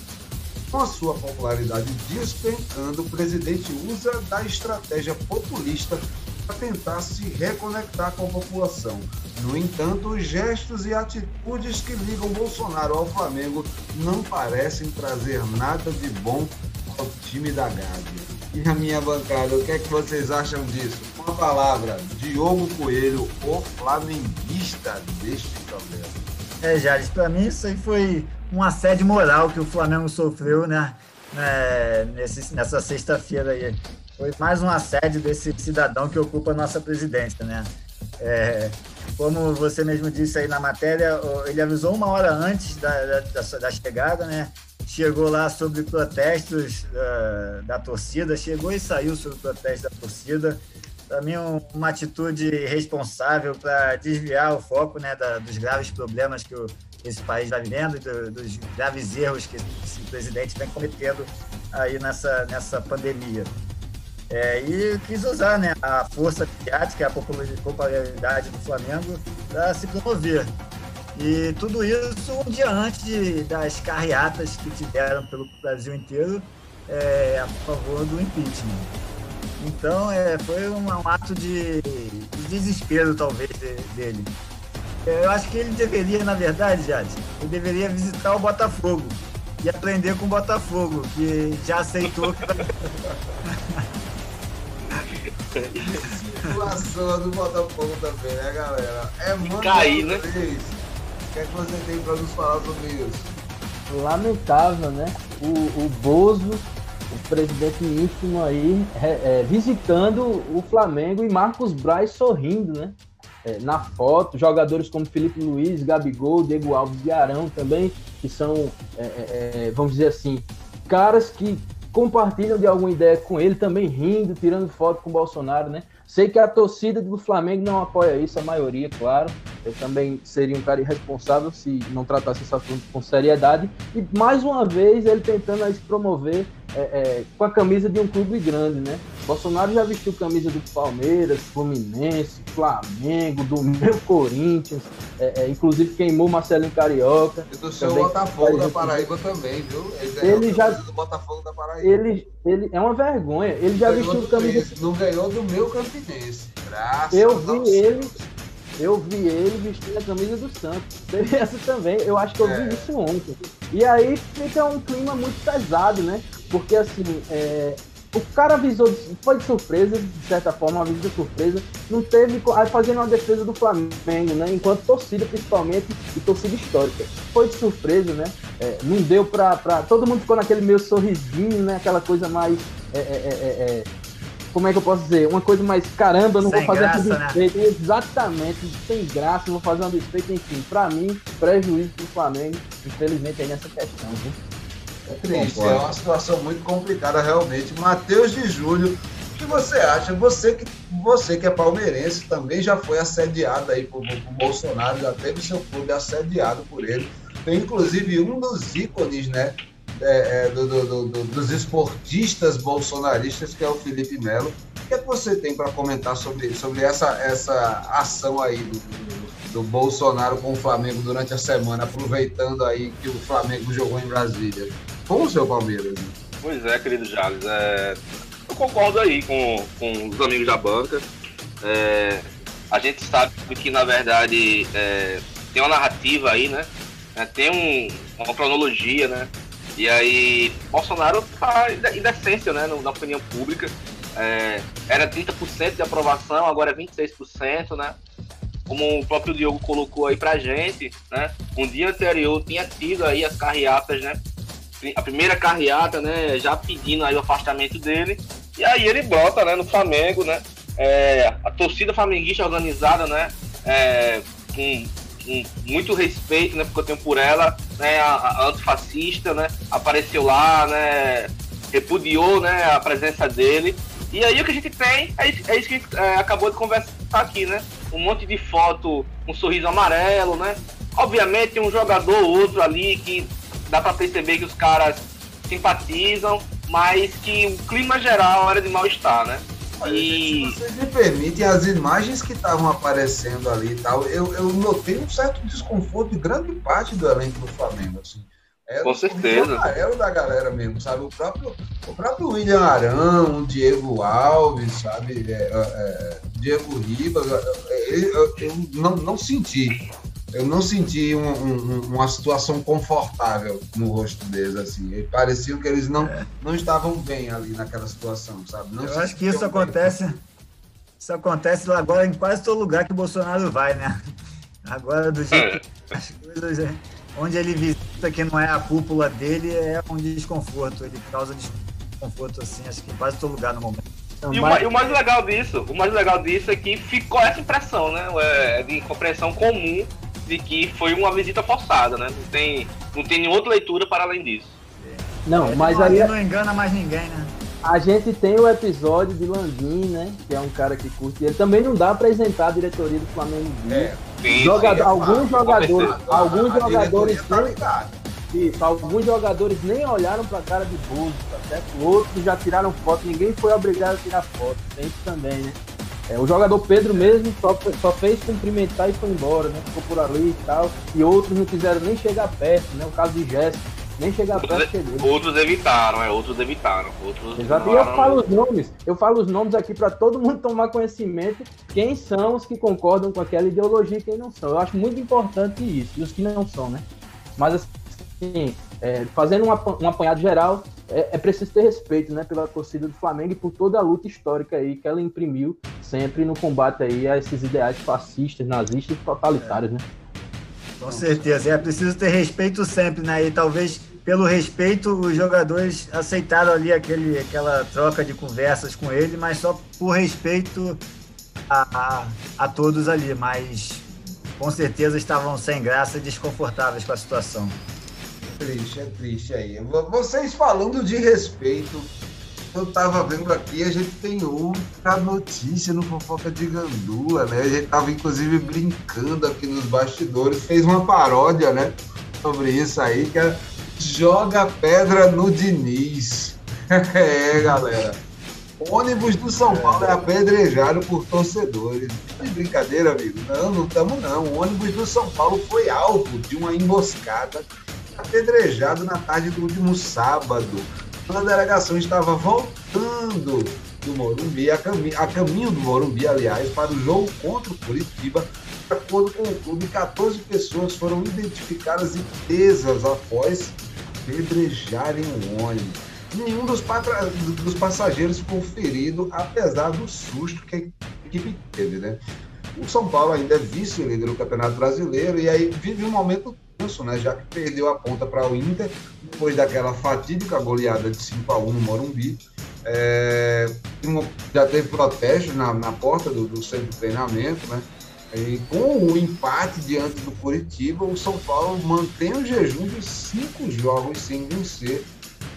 Com a sua popularidade despencando, o presidente usa da estratégia populista tentar se reconectar com a população. No entanto, os gestos e atitudes que ligam Bolsonaro ao Flamengo não parecem trazer nada de bom ao time da Gávea. E a minha bancada, o que é que vocês acham disso? Uma palavra, Diogo Coelho, o flamenguista deste problema. É, Jales, para mim isso aí foi um assédio moral que o Flamengo sofreu, né? né nesse, nessa sexta-feira aí. Foi mais um assédio desse cidadão que ocupa a nossa presidência, né? É, como você mesmo disse aí na matéria, ele avisou uma hora antes da, da, da chegada, né? chegou lá sobre protestos uh, da torcida, chegou e saiu sobre protestos da torcida. Para mim, um, uma atitude responsável para desviar o foco né, da, dos graves problemas que o, esse país está vivendo, do, dos graves erros que esse presidente vem cometendo aí nessa, nessa pandemia. É, e quis usar né, a força mediática, a popularidade do Flamengo para se promover. E tudo isso um dia antes das carreatas que tiveram pelo Brasil inteiro é, a favor do impeachment. Então é, foi um, um ato de, de, desespero, talvez, de, dele. É, eu acho que ele deveria, na verdade, Jade, ele deveria visitar o Botafogo e aprender com o Botafogo, que já aceitou que. Situação do Botafogo também, né, galera? É muito. Cair, né? O que é que você tem para nos falar sobre isso? Lamentável, né? O, o Bozo, o presidente íntimo aí, é, é, visitando o Flamengo e Marcos Braz sorrindo, né? é, na foto, jogadores como Felipe Luiz, Gabigol, Diego Alves e Arão também, que são, é, é, é, vamos dizer assim, caras que compartilham de alguma ideia com ele, também rindo, tirando foto com o Bolsonaro, né? Sei que a torcida do Flamengo não apoia isso, a maioria, claro. Eu também seria um cara irresponsável se não tratasse esse assunto com seriedade. E mais uma vez ele tentando aí, se promover é, é, com a camisa de um clube grande, né? Bolsonaro já vestiu camisa do Palmeiras, Fluminense, Flamengo, do meu Corinthians, é, é inclusive queimou Marcelinho Carioca. E do seu Botafogo da Paraíba também, viu? Ele, ele já do Botafogo da Paraíba. Ele, ele é uma vergonha. Ele já ganhou vestiu camisa. Não ganhou do meu Campinense. Graças Eu vi ele. Eu vi ele vestindo a camisa do Santos. Teve essa também. Eu acho que eu vi é. isso ontem. E aí fica um clima muito pesado, né? Porque assim, é, o cara avisou, foi de surpresa, de certa forma, um aviso de surpresa. Não teve. Aí fazendo uma defesa do Flamengo, né? Enquanto torcida, principalmente, e torcida histórica. Foi de surpresa, né? É, não deu pra, pra. Todo mundo ficou naquele meio sorrisinho, né? Aquela coisa mais. É, é, é, é como é que eu posso dizer? Uma coisa mais, caramba, não sem vou fazer graça. Né? Exatamente, sem graça, não vou fazer uma desfeita, enfim. Pra mim, prejuízo pro Flamengo, infelizmente, aí nessa questão, viu? É triste, é uma situação muito complicada realmente. Matheus de Júlio, o que você acha? Você que, você que é palmeirense também já foi assediado aí por, por Bolsonaro, já teve seu clube assediado por ele. Tem inclusive um dos ícones, né? É, é, do, do, do, dos esportistas bolsonaristas, que é o Felipe Melo. O que, é que você tem para comentar sobre, sobre essa, essa ação aí do, do, Bolsonaro com o Flamengo durante a semana, aproveitando aí que o Flamengo jogou em Brasília? Com o seu Palmeiras. Pois é, querido Jales. É... Eu concordo aí com, com os amigos da banca. É... A gente sabe que, na verdade, é... tem uma narrativa aí, né? É, tem um, uma cronologia, né? E aí, Bolsonaro tá em decência, né? Na opinião pública. É... Era 30% de aprovação, agora é 26%, né? como o próprio Diogo colocou aí pra gente, né? Um dia anterior tinha tido aí as carreatas, né? A primeira carreata, né, já pedindo aí o afastamento dele. E aí ele brota, né, no Flamengo, né, é, a torcida flamenguista organizada, né, é, com, com, muito respeito, né, porque eu tenho por ela, né, a, a antifascista, né, apareceu lá, né, repudiou, né, a presença dele. E aí o que a gente tem é isso, é isso que a gente é, acabou de conversar aqui, né, um monte de foto, um sorriso amarelo, né, obviamente tem um jogador ou outro ali que dá para perceber que os caras simpatizam, mas que o clima geral era de mal-estar, né? Olha, e... Se vocês me permitem, as imagens que estavam aparecendo ali e tal, eu, eu notei um certo desconforto de grande parte do elenco do Flamengo, assim. Era Com certeza. Era da galera mesmo, sabe? O próprio, o próprio William Arão, o Diego Alves, sabe? É, é, é Diego Ribas, eu, eu, eu não, não senti eu não senti um, um, uma situação confortável no rosto deles, assim. E parecia que eles não, é. não estavam bem ali naquela situação, sabe? Não eu acho que isso acontece. Bem. Isso acontece agora em quase todo lugar que o Bolsonaro vai, né? Agora, do jeito que as coisas. É, onde ele visita que não é a cúpula dele, é um desconforto. Ele causa desconforto, assim, acho que em quase todo lugar no momento. E o, mais, e o, mais legal disso, o mais legal disso é que ficou essa impressão, né? É, de compreensão comum de que foi uma visita forçada, né? Não tem, não tem nenhuma outra leitura para além disso. Não, mas aí. Não engana mais ninguém, né? A gente tem o episódio de Landim, né? Que é um cara que curte. Ele também não dá para apresentar a diretoria do Flamengo. É, sim, Jogador, sim, alguns jogadores, alguns a jogadores tá isso, alguns jogadores nem olharam para a cara de Bozo, tá certo? Outros já tiraram foto, ninguém foi obrigado a tirar foto. Tem isso também, né? É, o jogador Pedro mesmo só, só fez cumprimentar e foi embora, né? Ficou por ali e tal. E outros não quiseram nem chegar perto, né? O caso de Jéssica. Nem chegar perto chegou. Outros evitaram, é, outros evitaram. Outros Exato. E eu falo os nomes, eu falo os nomes aqui para todo mundo tomar conhecimento quem são os que concordam com aquela ideologia e quem não são. Eu acho muito importante isso, e os que não são, né? Mas assim, é, fazendo um, um apanhado geral, é, é, preciso ter respeito né, pela torcida do Flamengo e por toda a luta histórica aí que ela imprimiu sempre no combate aí a esses ideais fascistas, nazistas e totalitários, né? Com certeza, é preciso ter respeito sempre, né? E talvez pelo respeito os jogadores aceitaram ali aquele, aquela troca de conversas com ele, mas só por respeito a, a todos ali, mas com certeza estavam sem graça e desconfortáveis com a situação. Triste, é triste aí. Vocês falando de respeito, eu tava vendo aqui, a gente tem outra notícia no Fofoca de Gandula, né? A gente tava inclusive brincando aqui nos bastidores, fez uma paródia, né? Sobre isso aí, que é Joga Pedra no Diniz. é, galera. Ônibus do São Paulo é apedrejado por torcedores. De brincadeira, amigo. Não, não estamos não. O ônibus do São Paulo foi alvo de uma emboscada apedrejado na tarde do último sábado. Quando a delegação estava voltando do Morumbi, a, cami a caminho do Morumbi, aliás, para o jogo contra o Curitiba, de acordo com o clube, 14 pessoas foram identificadas e presas após apedrejarem o ônibus nenhum dos, dos passageiros ficou ferido, apesar do susto que a equipe teve, né? O São Paulo ainda é vice-líder do Campeonato Brasileiro e aí vive um momento né? Já que perdeu a ponta para o Inter depois daquela fatídica goleada de 5 a 1 no Morumbi. É, já teve protesto na, na porta do, do centro de treinamento, né? E com o empate diante do Curitiba, o São Paulo mantém o jejum de cinco jogos sem vencer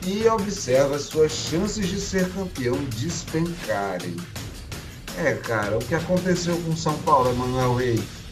e observa suas chances de ser campeão despencarem. É, cara, o que aconteceu com o São Paulo, Emanuel Reis?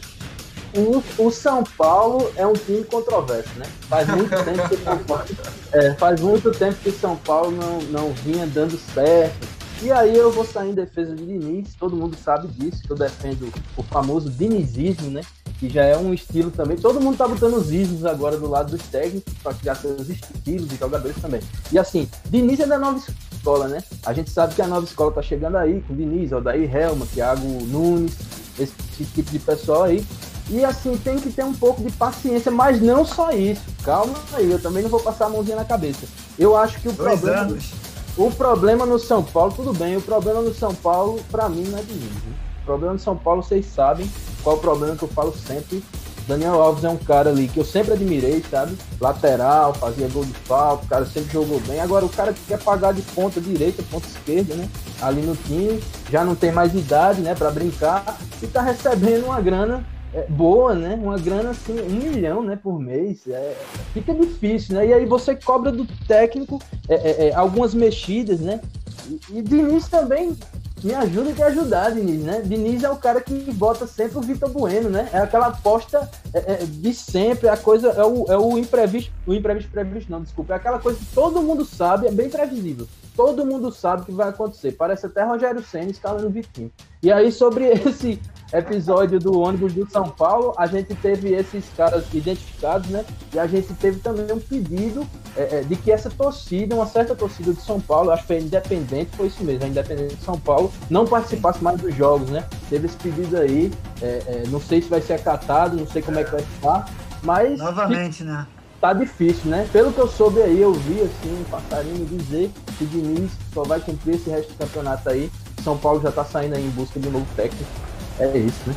O, o, São Paulo é um time controverso, né? Faz muito tempo que São Paulo, é, faz muito tempo que São Paulo não, não vinha dando certo. E aí eu vou sair em defesa de Diniz, todo mundo sabe disso, que eu defendo o famoso dinizismo, né? que já é um estilo também. Todo mundo tá botando os ismos agora do lado dos técnicos para criar seus estilos de jogadores também. E assim, Diniz é da nova escola, né? A gente sabe que a nova escola tá chegando aí, com Diniz, Odair Helma, Thiago Nunes, esse tipo de pessoal aí. E assim, tem que ter um pouco de paciência, mas não só isso. Calma aí, eu também não vou passar a mãozinha na cabeça. Eu acho que o Dois problema. Anos. O problema no São Paulo, tudo bem, o problema no São Paulo, para mim, não é Diniz. Né? O problema no São Paulo, vocês sabem, qual o problema que eu falo sempre? Daniel Alves é um cara ali que eu sempre admirei, sabe? Lateral, fazia gol de falta, o cara sempre jogou bem. Agora o cara que quer pagar de ponta direita, ponta esquerda, né? Ali no time, já não tem mais idade, né, para brincar e tá recebendo uma grana é, boa, né? Uma grana assim, um milhão, né, por mês. É, fica difícil, né? E aí você cobra do técnico é, é, é algumas mexidas, né? E, e Diniz também me ajuda e te ajudar, Diniz, né? Diniz é o cara que bota sempre o Vitor Bueno, né? É aquela aposta é, de sempre, a coisa é o, é o imprevisto, o imprevisto previsto, não, desculpa, é aquela coisa que todo mundo sabe, é bem previsível. Todo mundo sabe que vai acontecer. Parece até Rogério Senna escalando Vitinho. E aí, sobre esse episódio do ônibus do São Paulo, a gente teve esses caras identificados, né? E a gente teve também um pedido é, é, de que essa torcida, uma certa torcida de São Paulo, acho que foi independente, foi isso mesmo, a independente de São Paulo, não participasse mais dos jogos, né? Teve esse pedido aí, é, é não sei se vai ser acatado, não sei como é que vai ficar, mas. Novamente, né? Tá difícil, né? Pelo que eu soube aí, eu vi assim, um passarinho dizer que Diniz só vai cumprir esse resto do campeonato aí. São Paulo já tá saindo aí em busca de um novo técnico. É isso, né?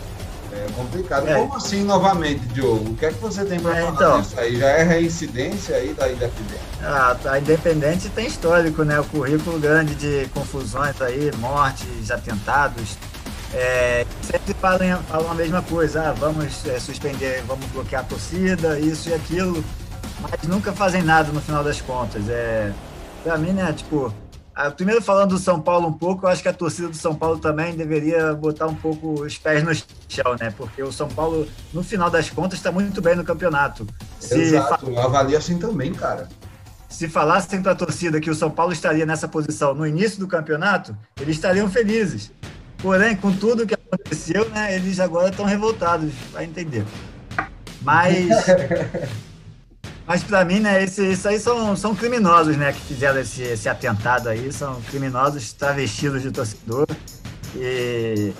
É complicado. É. Como assim, novamente, Diogo? O que é que você tem para é, falar então, disso aí? Já é reincidência aí da Independente? Ah, a Independente tem histórico, né? O currículo grande de confusões aí, mortes, atentados. É, sempre falam, falam a mesma coisa, ah, vamos é, suspender, vamos bloquear a torcida, isso e aquilo, mas nunca fazem nada no final das contas. É, para mim, né, tipo, primeiro falando do São Paulo um pouco, eu acho que a torcida do São Paulo também deveria botar um pouco os pés no chão, né? Porque o São Paulo, no final das contas, está muito bem no campeonato. Se Exato, fa... avalia assim também, cara. Se falassem para a torcida que o São Paulo estaria nessa posição no início do campeonato, eles estariam felizes. Porém, com tudo que aconteceu, né, eles agora estão revoltados, vai entender. Mas Mas para mim, né, esse, isso aí são, são criminosos, né, que fizeram esse, esse atentado aí, são criminosos travestidos de torcedor e,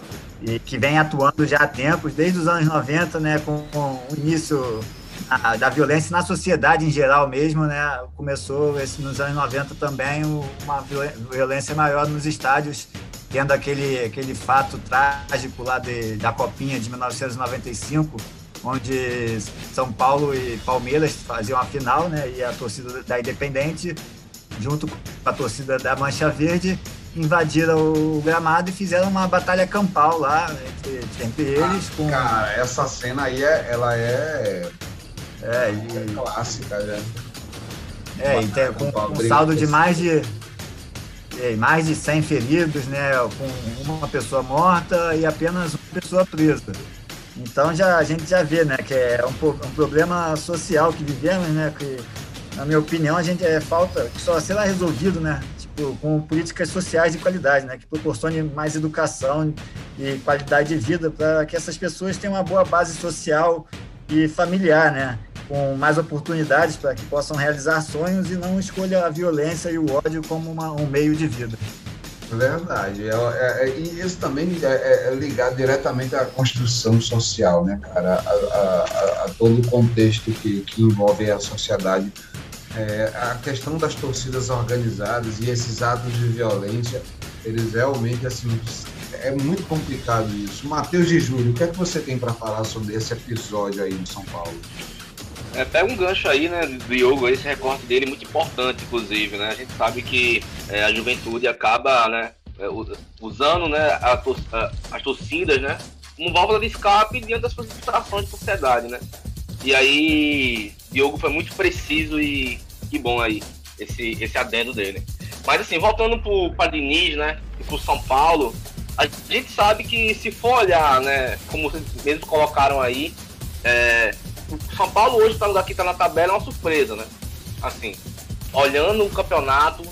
e que vem atuando já há tempos, desde os anos 90, né, com, com o início a, da violência na sociedade em geral mesmo, né, começou esse, nos anos 90 também uma violência maior nos estádios, tendo aquele, aquele fato trágico lá de, da Copinha de 1995, onde São Paulo e Palmeiras faziam a final, né? E a torcida da Independente, junto com a torcida da Mancha Verde, invadiram o gramado e fizeram uma batalha campal lá entre, entre eles. Ah, com... Cara, essa cena aí, é, ela é, É, é e, clássica, né? é, e tem, com, com um saldo de mais de é, mais de 100 feridos, né, com uma pessoa morta e apenas uma pessoa presa. Então já, a gente já vê né, que é um, um problema social que vivemos, né, que, na minha opinião, a gente é falta, só será resolvido né, tipo, com políticas sociais de qualidade, né, que proporcione mais educação e qualidade de vida para que essas pessoas tenham uma boa base social e familiar, né, com mais oportunidades para que possam realizar sonhos e não escolha a violência e o ódio como uma- um meio de vida. Verdade. É, é- é- e isso também é, é- ligado diretamente à construção social, né, cara? A, a- a- todo o contexto que, que envolve a sociedade. É, a questão das torcidas organizadas e esses atos de violência, eles realmente, assim, é muito complicado isso. Matheus de Júlio, o que é que você tem para falar sobre esse episódio aí de São Paulo? É, pega um gancho aí, né, do Diogo, esse recorte dele muito importante, inclusive, né? A gente sabe que é, a juventude acaba, né, é, usando, né, a a- as torcidas, né, como válvula de escape diante das frustrações da sociedade, né? E aí, Diogo foi muito preciso e que bom aí, esse, esse adendo dele. Mas assim, voltando pro, pra Diniz, né, e pro São Paulo, a gente sabe que se for olhar, né, como vocês mesmos colocaram aí, é, o São Paulo hoje tá aqui tá na tabela é uma surpresa, né? Assim, olhando o campeonato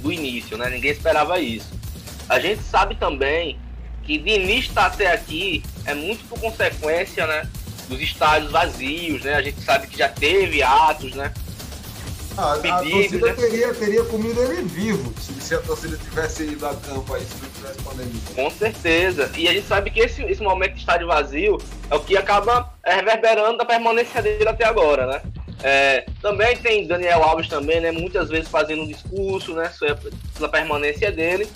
do início, né? Ninguém esperava isso. A gente sabe também que de início tá até aqui é muito por consequência, né? Dos estádios vazios, né? A gente sabe que já teve atos, né? Ah, a Pedido, torcida né? teria, teria comido ele vivo se, se a torcida tivesse ido a campo aí, se não tivesse pandemia. Com certeza. E a gente sabe que esse, esse momento de estádio vazio é o que acaba reverberando da permanência dele até agora, né? É, também tem Daniel Alves também, né? Muitas vezes fazendo um discurso, né? Sobre a permanência dele.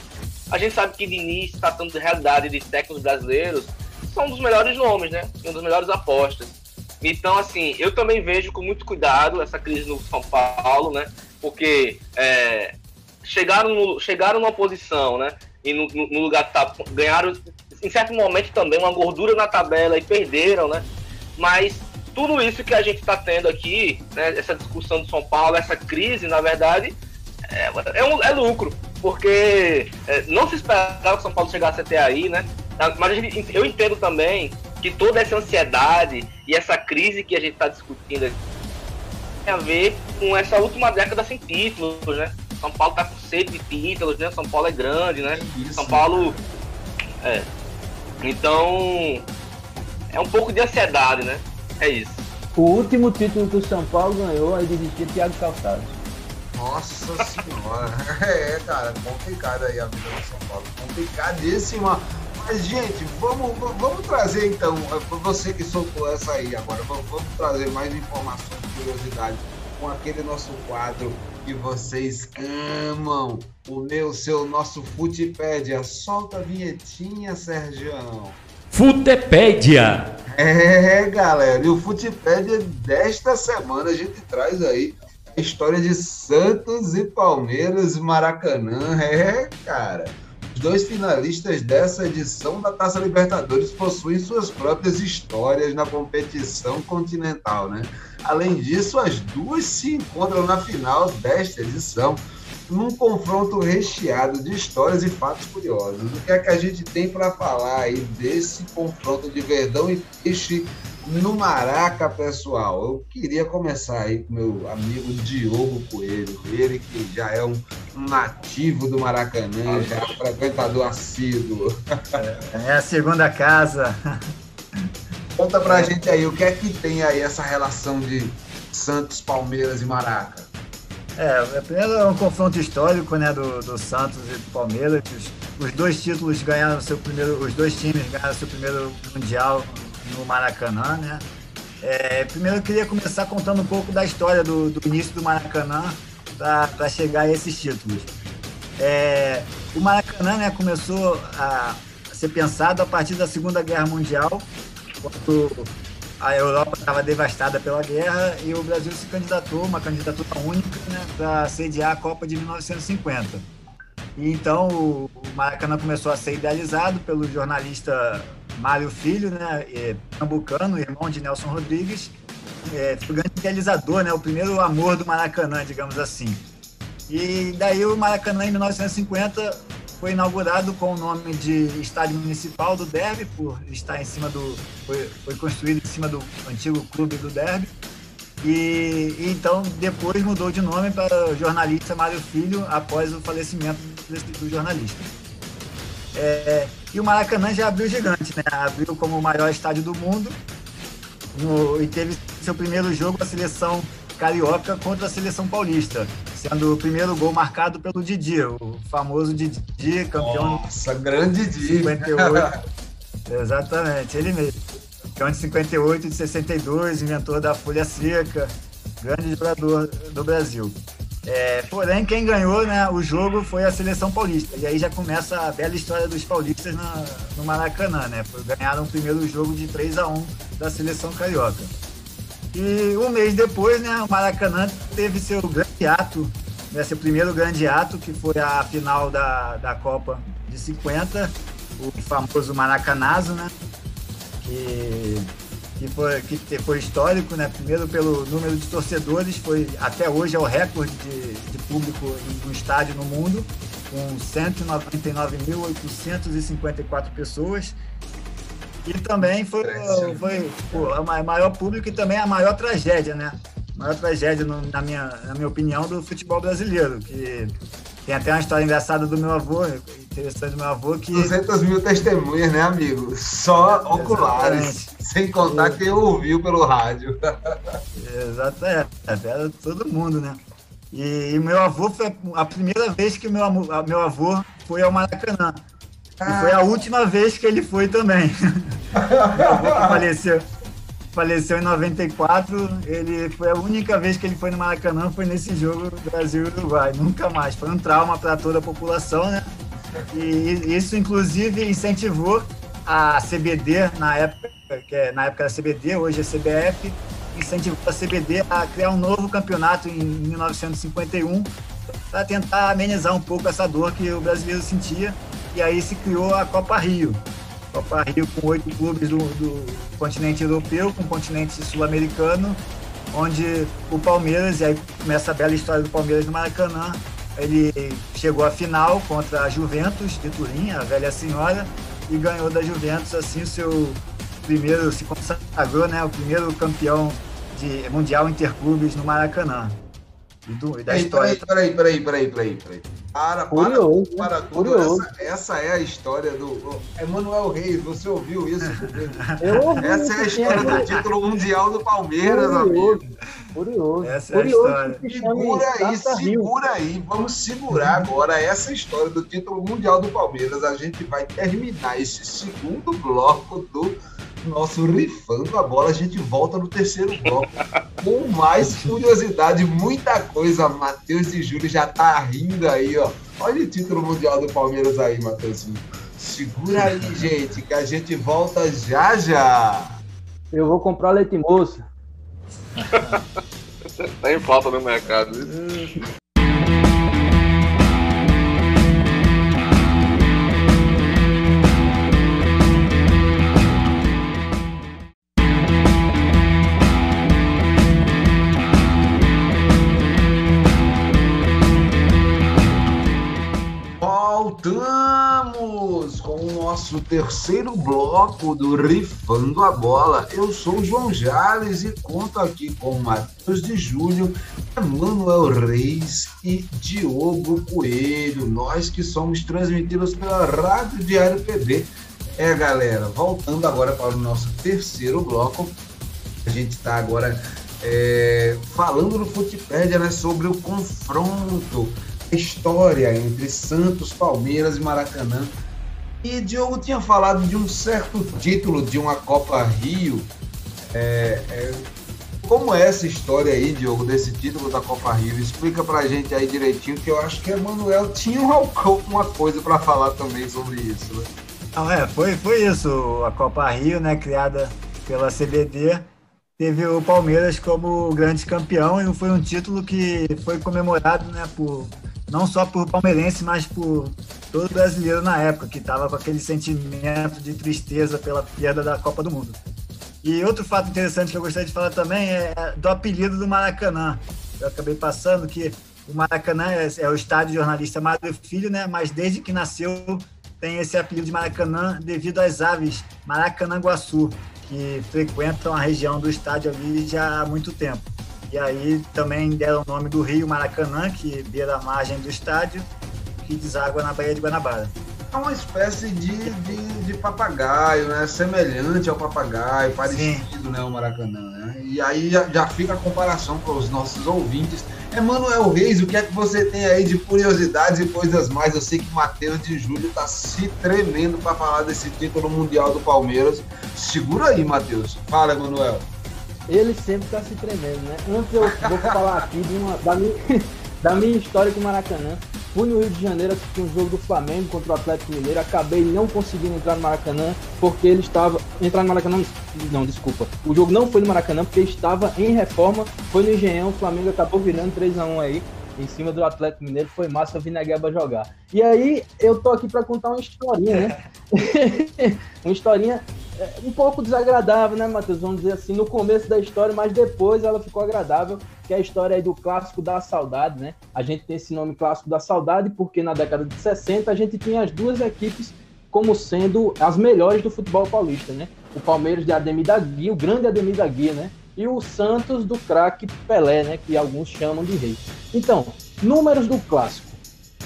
A gente sabe que Diniz, tratando de realidade de técnicos brasileiros, são um dos melhores nomes, né? Um dos melhores apostas. Então, assim, eu também vejo com muito cuidado essa crise no São Paulo, né? Porque é, chegaram, no, chegaram numa posição, né? E no- no lugar que tá, ganharam, em certo momento também, uma gordura na tabela e perderam, né? Mas tudo isso que a gente está tendo aqui, né, essa discussão do São Paulo, essa crise, na verdade, é, é, um- é lucro. Porque é, não se esperava que o São Paulo chegasse até aí, né? Mas a gente- eu entendo também que toda essa ansiedade e essa crise que a gente está discutindo aqui tem a ver com essa última década sem títulos, né? São Paulo tá com sede de títulos, né? São Paulo é grande, né? Isso, São Paulo. É. Então. É um pouco de ansiedade, né? É isso. O último título que o São Paulo ganhou, aí desistiu Thiago Calçado. Nossa senhora. É, cara, complicado aí a vida do São Paulo. Complicadíssima. Mas, gente, vamos, vamos trazer então, você que soltou essa aí agora, vamos, vamos trazer mais informações, curiosidade com aquele nosso quadro que vocês amam. O meu, seu, nosso Futipédia. Solta a vinhetinha, Sergião. Futepédia. É, galera, e o Futipédia desta semana a gente traz aí a história de Santos e Palmeiras Maracanã. É, cara. Os dois finalistas dessa edição da Taça Libertadores possuem suas próprias histórias na competição continental, né? Além disso, as duas se encontram na final desta edição num confronto recheado de histórias e fatos curiosos. O que é que a gente tem para falar aí desse confronto de Verdão e Peixe no Maraca, pessoal? Eu queria começar aí com meu amigo Diogo Coelho, ele que já é um, nativo do Maracanã, já é um frequentador assíduo. É a segunda casa. Conta pra gente aí, o que é que tem aí essa relação de Santos, Palmeiras e Maraca? É, primeiro é um confronto histórico, né, do, do Santos e do Palmeiras. Os, os dois títulos ganharam seu primeiro, os dois times ganharam seu primeiro mundial no Maracanã, né? É, primeiro eu queria começar contando um pouco da história do, do início do Maracanã para chegar a esses títulos. É, o Maracanã, né, começou a ser pensado a partir da Segunda Guerra Mundial, quando a Europa estava devastada pela guerra e o Brasil se candidatou, uma candidatura única, né, para sediar a Copa de 1950. E então o Maracanã começou a ser idealizado pelo jornalista Mário Filho, né, pernambucano, irmão de Nelson Rodrigues, é, foi o grande idealizador, né, o primeiro amor do Maracanã, digamos assim. E daí o Maracanã, em 1950, foi inaugurado com o nome de Estádio Municipal do Derby, por estar em cima do. Foi, foi construído em cima do antigo clube do Derby. E, e, então depois mudou de nome para o jornalista Mário Filho após o falecimento do jornalista. É, e o Maracanã já abriu gigante, né? Abriu como o maior estádio do mundo no, e teve seu primeiro jogo a seleção carioca contra a seleção paulista, sendo o primeiro gol marcado pelo Didi, o famoso Didi, campeão Nossa, grande Didi. 58. Exatamente, ele mesmo. Campeão de 58 e de 62, inventor da folha seca, grande jogador do Brasil. É, porém, quem ganhou né, o jogo foi a seleção paulista. E aí já começa a bela história dos paulistas na, no Maracanã. Né? Ganharam o primeiro jogo de 3 a 1 da seleção carioca. E um mês depois, né, o Maracanã teve seu grande ato, né, seu primeiro grande ato, que foi a final da, da Copa de 50, o famoso Maracanazo, né? Que que foi, que foi histórico, né? Primeiro pelo número de torcedores, foi até hoje é o recorde de, de público no estádio no mundo, com 199.854 pessoas. E também foi, foi pô, o maior público e também a maior tragédia, né? A maior tragédia, na, minha, na minha opinião, do futebol brasileiro, que tem até uma história engraçada do meu avô, interessante do meu avô, que... 200 mil testemunhas, né, amigo? Só oculares, sem contar quem ouviu pelo rádio. Exato, é, era todo mundo, né? E, e, meu avô foi a primeira vez que meu, meu avô foi ao Maracanã. E foi a última vez que ele foi também. meu avô que faleceu faleceu em 94. Ele foi a única vez que ele foi no Maracanã, foi nesse jogo Brasil e Uruguai. Nunca mais. Foi um trauma para toda a população, né? E isso, inclusive, incentivou a CBD, na época, que é, na época era CBD, hoje é CBF, incentivou a CBD a criar um novo campeonato em 1951 para tentar amenizar um pouco essa dor que o brasileiro sentia. E aí se criou a Copa Rio, Copa Rio com oito clubes do, do continente europeu, com o continente sul-americano, onde o Palmeiras, e aí começa a bela história do Palmeiras no Maracanã, ele chegou à final contra a Juventus de Turim, a velha senhora, e ganhou da Juventus, assim, o seu primeiro, se consagrou, né, o primeiro campeão de mundial interclubes no Maracanã. E, do, e da peraí, história. Peraí, peraí, peraí, peraí, peraí. Para, curioso, para, para tudo. Essa, essa, é a história do. Emanuel Reis, você ouviu isso? Eu ouvi essa é a história do título mundial do Palmeiras, curioso, amigo. Curioso. Essa é curioso a história. Segura aí, segura aí. Vamos segurar agora essa história do título mundial do Palmeiras. A gente vai terminar esse segundo bloco do nosso Rifando a Bola. A gente volta no terceiro bloco com mais curiosidade, muita coisa. Matheus e Júlio já tá rindo aí, ó. Olha o título mundial do Palmeiras aí, Matheusinho. Segura aí, gente, que a gente volta já já. Eu vou comprar leite moça. tá em falta no mercado. nosso terceiro bloco do Rifando a Bola. Eu sou o João Jales e conto aqui com Matheus de Júlio, Emanuel Reis e Diogo Coelho. Nós que somos transmitidos pela Rádio Diário PB. É, galera, voltando agora para o nosso terceiro bloco. A gente está agora é, falando no Futipédia né, sobre o confronto história entre Santos, Palmeiras e Maracanã. E Diogo tinha falado de um certo título de uma Copa Rio. É, é, como é essa história aí, Diogo, desse título da Copa Rio? Explica pra gente aí direitinho, que eu acho que Emanuel tinha uma coisa para falar também sobre isso. Né? Não, é, foi, foi isso. A Copa Rio, né, criada pela CBD, teve o Palmeiras como grande campeão e foi um título que foi comemorado né, por não só por palmeirense, mas por todo brasileiro na época, que estava com aquele sentimento de tristeza pela perda da Copa do Mundo. E outro fato interessante que eu gostaria de falar também é do apelido do Maracanã. Eu acabei passando que o Maracanã é, é o estádio jornalista Mário Filho, né? Mas desde que nasceu tem esse apelido de Maracanã devido às aves Maracanã-Guaçu, que frequentam a região do estádio ali já há muito tempo. E aí também deram o nome do rio Maracanã, que beira a margem do estádio, que deságua na Baía de Guanabara é uma espécie de, de, de, papagaio, né? Semelhante ao papagaio, parecido, Sim. né? O Maracanã, né? E aí já, já fica a comparação para os nossos ouvintes. Emanuel Reis, o que é que você tem aí de curiosidades e coisas mais? Eu sei que Matheus de Júlio está se tremendo para falar desse título mundial do Palmeiras. Segura aí, Matheus. Fala, Emanuel. Ele sempre está se tremendo, né? Antes eu vou falar aqui de uma, da, minha, da minha história com o Maracanã. Fui no Rio de Janeiro assistir um jogo do Flamengo contra o Atlético Mineiro. Acabei não conseguindo entrar no Maracanã porque ele estava. Entrar no Maracanã. Não, desculpa. O jogo não foi no Maracanã porque estava em reforma. Foi no Engenhão. O Flamengo acabou virando 3x1 aí. Em cima do Atlético Mineiro. Foi massa na Gueba jogar. E aí, eu tô aqui para contar uma historinha, né? uma historinha um pouco desagradável, né, Matheus? Vamos dizer assim, no começo da história, mas depois ela ficou agradável, que é a história aí do clássico da saudade, né? A gente tem esse nome clássico da saudade porque na década de 60 a gente tinha as duas equipes como sendo as melhores do futebol paulista, né? O Palmeiras de Ademir da Guia, o grande Ademir da Guia, né? E o Santos do craque Pelé, né? Que alguns chamam de rei. Então, números do clássico.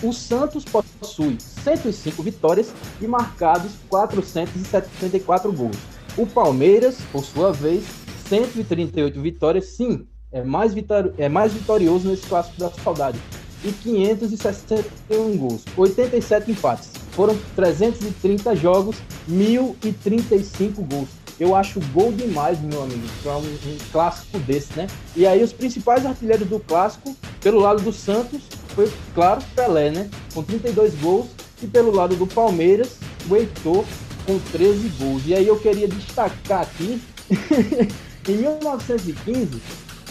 O Santos possui 105 vitórias e marcados 474 gols. O Palmeiras, por sua vez, 138 vitórias, sim, é mais, vitori é mais vitorioso nesse clássico da saudade. E 561 gols, 87 empates. Foram 330 jogos, 1035 gols. Eu acho gol demais, meu amigo, para um, um, clássico desse, né? E aí os principais artilheiros do clássico, pelo lado do Santos, foi, claro, Pelé, né? Com 32 gols. E pelo lado do Palmeiras, o Heitor com 13 gols. E aí eu queria destacar aqui, em 1915,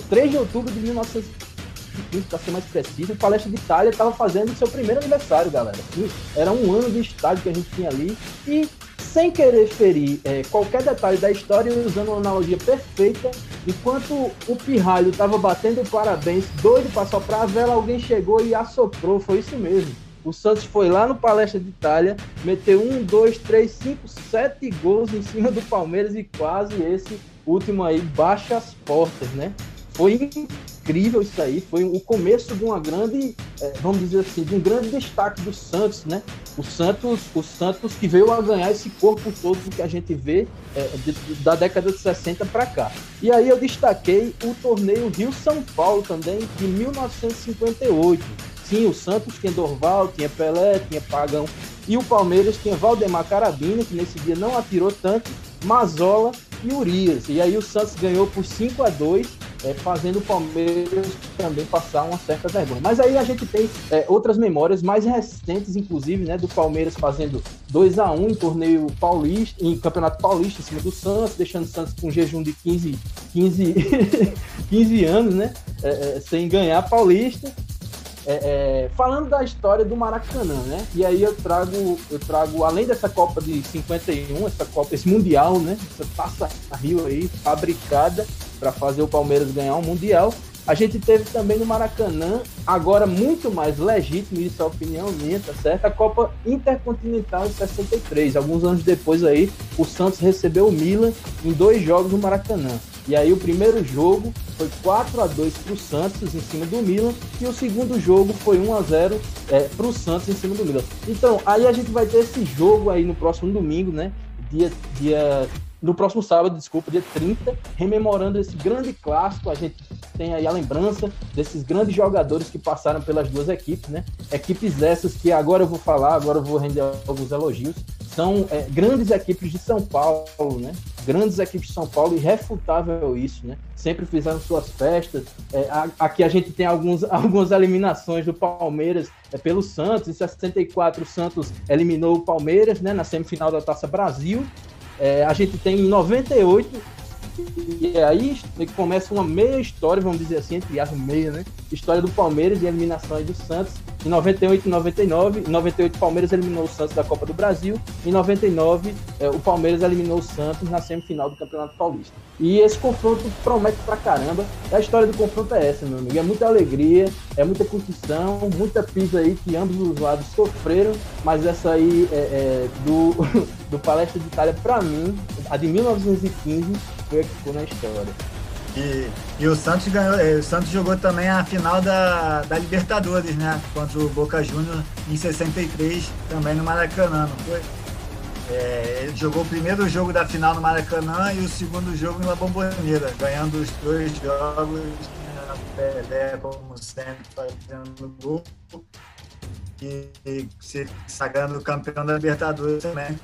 3 de outubro de 1915, para ser mais preciso, o Palestra de Itália estava fazendo seu primeiro aniversário, galera. Era um ano de estádio que a gente tinha ali. E sem querer ferir é, qualquer detalhe da história, usando uma analogia perfeita, enquanto o pirralho estava batendo parabéns, doido para soprar a vela, alguém chegou e assoprou, foi isso mesmo. O Santos foi lá no Palestra de Itália, meteu um, dois, três, cinco, sete gols em cima do Palmeiras e quase esse último aí baixa as portas, né? Foi incrível isso aí, foi o começo de uma grande, é, vamos dizer assim, de um grande destaque do Santos, né? O Santos, o Santos que veio a ganhar esse corpo todo que a gente vê é, de, da década de 60 para cá. E aí eu destaquei o torneio Rio-São Paulo também, de 1958. Sim, o Santos tinha Dorval, tinha Pelé, tinha Pagão. E o Palmeiras tinha Valdemar Carabina, que nesse dia não atirou tanto, Mazola e Urias. E aí o Santos ganhou por 5 a 2 é, fazendo o Palmeiras também passar uma certa vergonha. Mas aí a gente tem é, outras memórias mais recentes, inclusive, né, do Palmeiras fazendo 2 a 1 em torneio paulista, em Campeonato Paulista em cima do Santos, deixando o Santos com um jejum de 15, 15, 15 anos, né, é, é, sem ganhar Paulista. É, é, falando da história do Maracanã, né? E aí eu trago, eu trago, além dessa Copa de 51, essa Copa, esse Mundial, né? Essa taça Rio aí, fabricada para fazer o Palmeiras ganhar um Mundial. A gente teve também no Maracanã, agora muito mais legítimo, isso é a opinião minha, tá certo? A Copa Intercontinental em 63. Alguns anos depois aí, o Santos recebeu o Milan em dois jogos no Maracanã. E aí o primeiro jogo foi 4 a 2 para o Santos em cima do Milan e o segundo jogo foi 1 a 0 é, para o Santos em cima do Milan. Então aí a gente vai ter esse jogo aí no próximo domingo, né? Dia, dia no próximo sábado, desculpa, dia 30, rememorando esse grande clássico. A gente tem aí a lembrança desses grandes jogadores que passaram pelas duas equipes, né? Equipes essas que agora eu vou falar, agora eu vou render alguns elogios. São é, grandes equipes de São Paulo, né? Grandes equipes de São Paulo, irrefutável isso, né? Sempre fizeram suas festas. É, aqui a gente tem alguns, algumas eliminações do Palmeiras é, pelo Santos. Em 64, o Santos eliminou o Palmeiras, né? Na semifinal da Taça Brasil. É, a gente tem em 98 E aí começa uma meia história, vamos dizer assim, entre as meia, né? História do Palmeiras e a eliminação do Santos. Em 98 e 99, em 98 o Palmeiras eliminou o Santos da Copa do Brasil. Em 99 é, o Palmeiras eliminou o Santos na semifinal do Campeonato Paulista. E esse confronto promete pra caramba. A história do confronto é essa, meu amigo. É muita alegria, é muita curtição, muita pisa aí que ambos os lados sofreram, mas essa aí é, é do, do Palestra de Itália, pra mim, a de 1915, foi a que ficou na história. E, e o Santos ganhou, eh, o Santos jogou também a final da, da Libertadores, né? Contra o Boca Juniors em 63, também no Maracanã, não foi? É, ele jogou o primeiro jogo da final no Maracanã e o segundo jogo na Bomboneira, ganhando os dois jogos, né? Pelé, como sempre, fazendo gol e se sagrando campeão da Libertadores também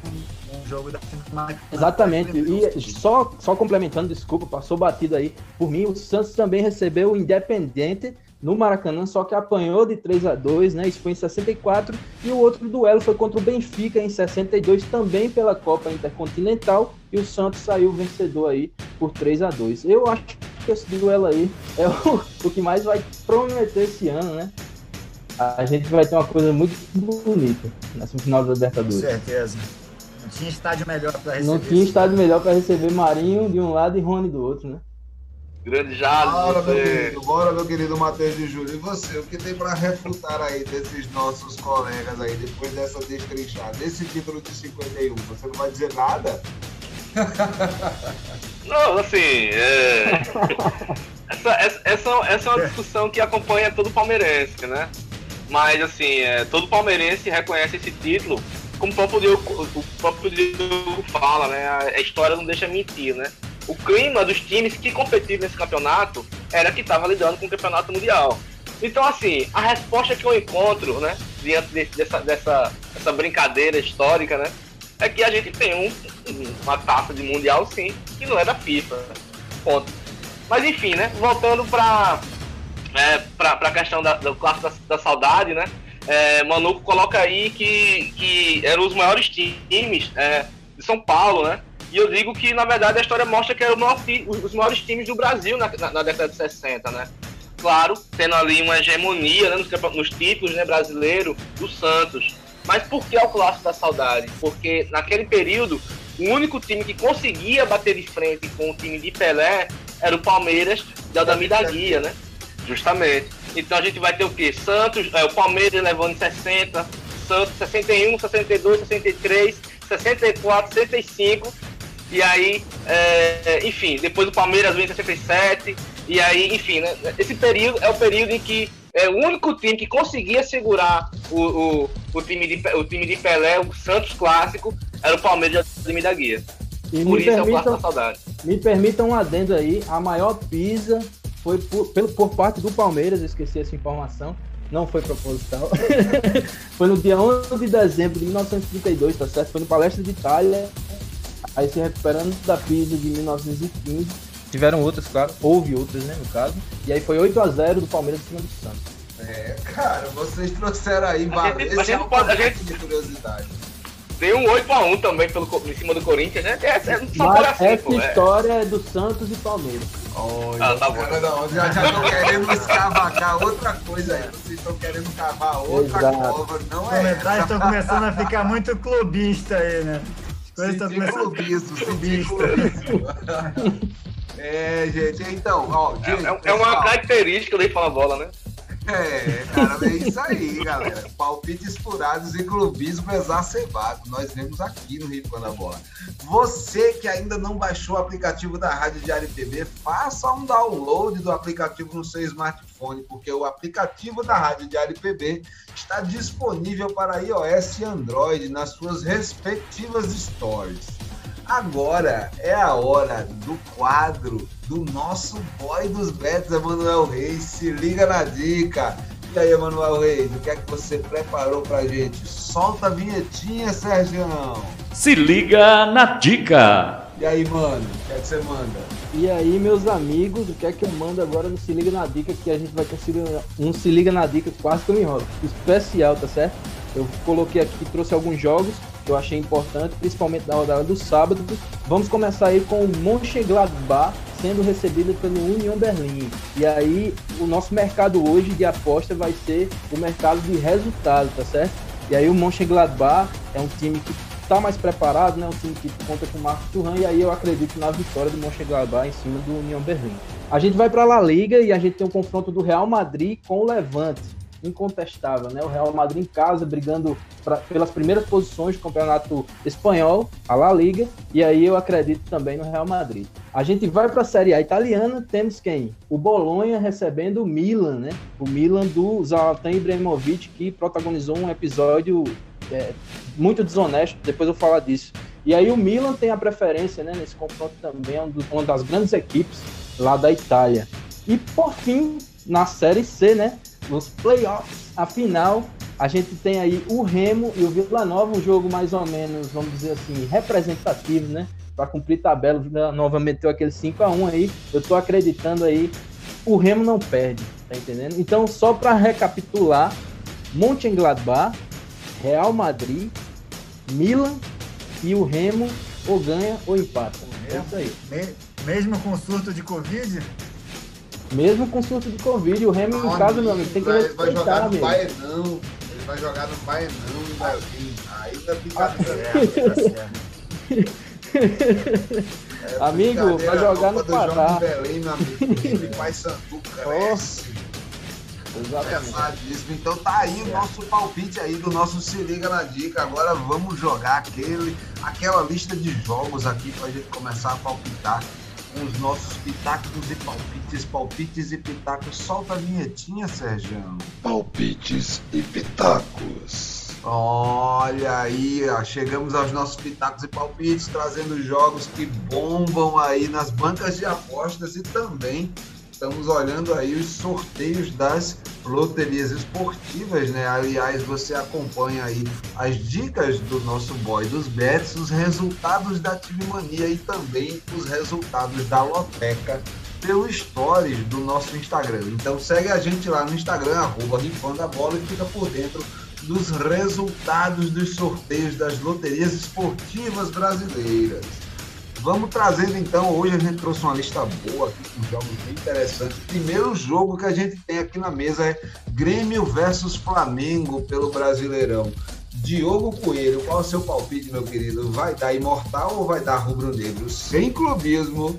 um jogo da final. Exatamente. E só, só complementando, desculpa, passou batido aí. Por mim, o Santos também recebeu o Independente no Maracanã, só que apanhou de 3 a 2 né? Isso foi em 64. E o outro duelo foi contra o Benfica em 62, também pela Copa Intercontinental. E o Santos saiu vencedor aí por 3 a 2 Eu acho que esse duelo aí é o, o que mais vai prometer esse ano, né? A gente vai ter uma coisa muito bonita nessa final da Libertadores. Com certeza. Não tinha estádio melhor para receber. Não tinha estádio melhor para receber Marinho de um lado e Rony do outro, né? Grande Jales. Bora, meu querido, bora, meu querido Matheus de Júlio. E você, o que tem para refutar aí desses nossos colegas aí, depois dessa destrinchada, desse título de 51? Você não vai dizer nada? Não, assim, é... essa, essa, essa, essa é uma discussão que acompanha todo palmeirense, né? Mas, assim, é, todo palmeirense reconhece esse título, como o próprio Diogo, o próprio fala, né? A história não deixa mentir, né? O clima dos times que competiam nesse campeonato era que estava lidando com o campeonato mundial. Então, assim, a resposta que eu encontro, né, diante desse, dessa, dessa, dessa brincadeira histórica, né, é que a gente tem um, uma taça de mundial, sim, que não é da FIFA. Ponto. Mas, enfim, né, voltando para é, para a questão da, do clássico da, da saudade, né? É, Manuco coloca aí que, que eram os maiores times é, de São Paulo, né? E eu digo que, na verdade, a história mostra que eram os maiores times do Brasil na, na, na, década de 60, né? Claro, tendo ali uma hegemonia né, nos, nos títulos né, brasileiro do Santos. Mas por que é o clássico da saudade? Porque naquele período, o único time que conseguia bater de frente com o time de Pelé era o Palmeiras de Aldamir da Guia, né? Justamente. Então a gente vai ter o quê? Santos, é, o Palmeiras levando em 60, Santos 61, 62, 63, 64, 65. E aí, é, enfim, depois o Palmeiras vem em 67. E aí, enfim, né, esse período é o período em que é, o único time que conseguia segurar o, o, o, time, de, o time de Pelé, o Santos clássico, era o Palmeiras de da Guia. E Por isso permitam, é o clássico da saudade. Me permitam um adendo aí, a maior pisa foi por, pelo, por parte do Palmeiras, esqueci essa informação, não foi proposital. foi no dia 11 de dezembro de 1932, tá certo? Foi no Palestra de Itália, aí se recuperando da pisa de 1915. Tiveram outras, claro, houve outras, né, no caso. E aí foi 8 a 0 do Palmeiras em cima do Santos. É, cara, vocês trouxeram aí vários. Esse é um pode, a gente... de curiosidade. Tem um 8x1 também pelo, em cima do Corinthians, né? É, é, Mas assim, essa pô, história é. é do Santos e Palmeiras. Olha, ah, tá bom. Não, já estão querendo escavacar outra coisa aí. Vocês estão querendo cavar outra Exato. cova. Não Os é essa. estão começando a ficar muito clubista aí, né? As coisas estão começando clubismo, clubista. É, gente, então, ó. É, gente, é, é uma característica do Fala Bola, né? É, cara, é isso aí, galera. Palpites furados e clubismo exacerbado. Nós vemos aqui no Rio da Bola. Você que ainda não baixou o aplicativo da Rádio Diário PB, faça um download do aplicativo no seu smartphone, porque o aplicativo da Rádio Diário PB está disponível para iOS e Android nas suas respectivas stores. Agora é a hora do quadro do nosso boy dos bets, Emanuel Reis. Se liga na dica. E aí, Emanuel Reis, o que é que você preparou pra gente? Solta a vinhetinha, Sérgio. Se liga na dica. E aí, mano, o que é que você manda? E aí, meus amigos, o que é que eu mando agora no Se Liga na Dica? Que a gente vai ter um Se Liga na Dica quase que eu me enrolo. Especial, tá certo? Eu coloquei aqui, trouxe alguns jogos que eu achei importante, principalmente na rodada do sábado. Vamos começar aí com o Mönchengladbach sendo recebido pelo Union Berlim. E aí o nosso mercado hoje de aposta vai ser o mercado de resultado, tá certo? E aí o Mönchengladbach é um time que está mais preparado, né? Um time que conta com o Marcos Thuram e aí eu acredito na vitória do Mönchengladbach em cima do Union Berlim. A gente vai para a La Liga e a gente tem um confronto do Real Madrid com o Levante incontestável, né? O Real Madrid em casa brigando pra, pelas primeiras posições do campeonato espanhol, a La Liga, e aí eu acredito também no Real Madrid. A gente vai para a Série A italiana, temos quem? O Bolonha recebendo o Milan, né? O Milan do Zlatan Ibrahimovic que protagonizou um episódio é, muito desonesto, depois eu falar disso. E aí o Milan tem a preferência, né, nesse confronto também, é uma das grandes equipes lá da Itália. E por fim, na Série C, né, nos playoffs, a final, a gente tem aí o Remo e o Vila Nova, um jogo mais ou menos, vamos dizer assim, representativo, né? Para cumprir tabela, o Vila Nova meteu aquele 5 a 1 aí. Eu tô acreditando aí, o Remo não perde, tá entendendo? Então, só para recapitular, Mönchengladbach, Real Madrid, Milan e o Remo ou ganha ou empata. É isso aí. Mesmo com surto de Covid? Mesmo com surto de Covid, o Remo em casa, meu amigo, tem que vai, respeitar, vai jogar no. Baenão, ele vai jogar no Baenão em Belém. Aí é brincadeira. É Amigo, vai brincadeira, jogar no Pará. Belém, meu amigo. Pai Sandu cresce. Exatamente. Então tá aí o nosso palpite aí do nosso Se Liga na Dica. Agora vamos jogar aquele, aquela lista de jogos aqui pra gente começar a palpitar com os nossos pitacos e palpites, palpites e pitacos. Solta a vinhetinha, Sérgio. Palpites e pitacos. Olha aí, ó, chegamos aos nossos pitacos e palpites, trazendo jogos que bombam aí nas bancas de apostas e também estamos olhando aí os sorteios das loterias esportivas, né? Aliás, você acompanha aí as dicas do nosso boy dos bets, os resultados da Time Mania e também os resultados da Loteca pelo stories do nosso Instagram. Então segue a gente lá no Instagram, arroba Rifando a Bola e fica por dentro dos resultados dos sorteios das loterias esportivas brasileiras. Vamos trazendo então, hoje a gente trouxe uma lista boa aqui com jogos bem interessantes. O primeiro jogo que a gente tem aqui na mesa é Grêmio versus Flamengo pelo Brasileirão. Diogo Coelho, qual é o seu palpite, meu querido? Vai dar imortal ou vai dar rubro-negro? Sem clubismo.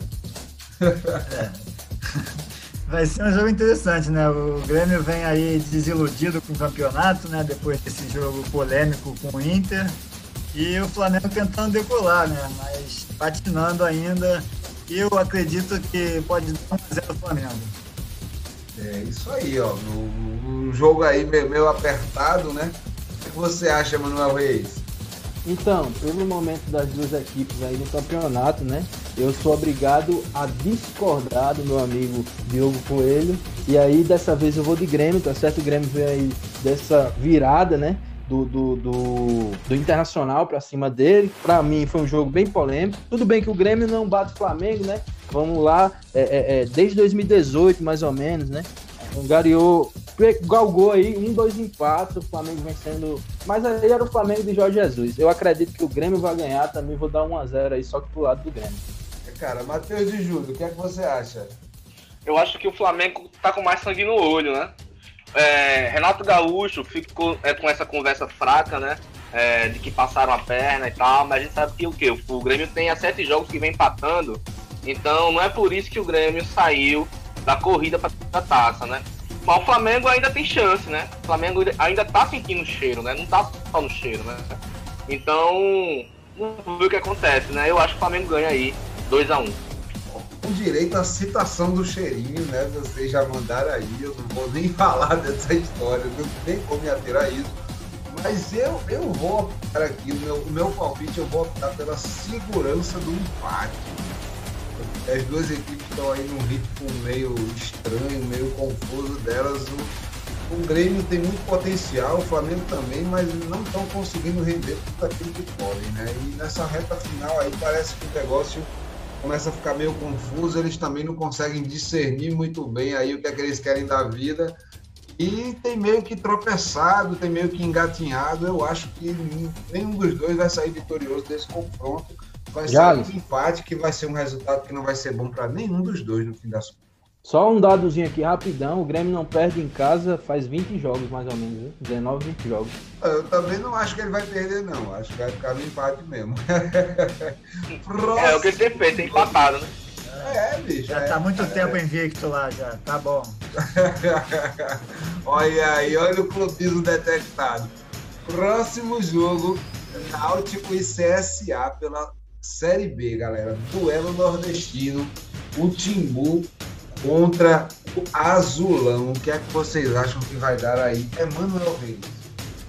Vai ser um jogo interessante, né? O Grêmio vem aí desiludido com o campeonato, né? Depois desse jogo polêmico com o Inter. E o Flamengo tentando decolar, né? Mas patinando ainda. E eu acredito que pode dar 1x0 Flamengo. É isso aí, ó. No, no jogo aí meio, meio apertado, né? O que você acha, Manuel Reis? Então, pelo momento das duas equipes aí no campeonato, né? Eu sou obrigado a discordar do meu amigo Diogo Coelho. E aí, dessa vez eu vou de Grêmio, tá certo? O Grêmio veio aí dessa virada, né? Do, do, do, do Internacional pra cima dele. Pra mim foi um jogo bem polêmico. Tudo bem que o Grêmio não bate o Flamengo, né? Vamos lá, é, é, é, desde 2018, mais ou menos, né? Angariou, galgou aí um, dois empates, o Flamengo vencendo. Mas aí era o Flamengo de Jorge Jesus. Eu acredito que o Grêmio vai ganhar, também vou dar 1x0 aí, só que pro lado do Grêmio. Cara, Matheus de Júlio, o que é que você acha? Eu acho que o Flamengo tá com mais sangue no olho, né? É, Renato Gaúcho ficou é, com essa conversa fraca, né? É, de que passaram a perna e tal, mas a gente sabe que o quê? O Grêmio tem há sete jogos que vem empatando, então não é por isso que o Grêmio saiu da corrida para a taça, né? Mas o Flamengo ainda tem chance, né? O Flamengo ainda tá sentindo o cheiro, né? Não tá só no cheiro, né? Então, vamos ver o que acontece, né? Eu acho que o Flamengo ganha aí 2 a 1 Com direito à citação do cheirinho, né? Vocês já mandaram aí, eu não vou nem falar dessa história, não tem como me ater a isso. Mas eu, eu vou optar aqui, o meu, o meu palpite, eu vou optar pela segurança do empate. As duas equipes estão aí num ritmo meio estranho, meio confuso delas. O, o Grêmio tem muito potencial, o Flamengo também, mas não estão conseguindo render tudo aquilo que podem, né? E nessa reta final aí parece que o negócio começa a ficar meio confuso, eles também não conseguem discernir muito bem aí o que é que eles querem da vida. E tem meio que tropeçado, tem meio que engatinhado. Eu acho que nenhum dos dois vai sair vitorioso desse confronto. Vai ser um empate que vai ser um resultado que não vai ser bom para nenhum dos dois no fim das contas. Só um dadozinho aqui rapidão, o Grêmio não perde em casa faz 20 jogos mais ou menos, viu? 19, 20 jogos. Eu também não acho que ele vai perder não, acho que vai ficar no empate mesmo. é o que ele tem feito, tem empatado, né? É, bicho. Já é, tá muito é, tempo invicto lá, já. Tá bom. olha aí, olha o clubismo detectado. Próximo jogo, Náutico e CSA pela Série B, galera. Duelo nordestino. O Timbu contra o Azulão. O que é que vocês acham que vai dar aí? Emanuel Reis.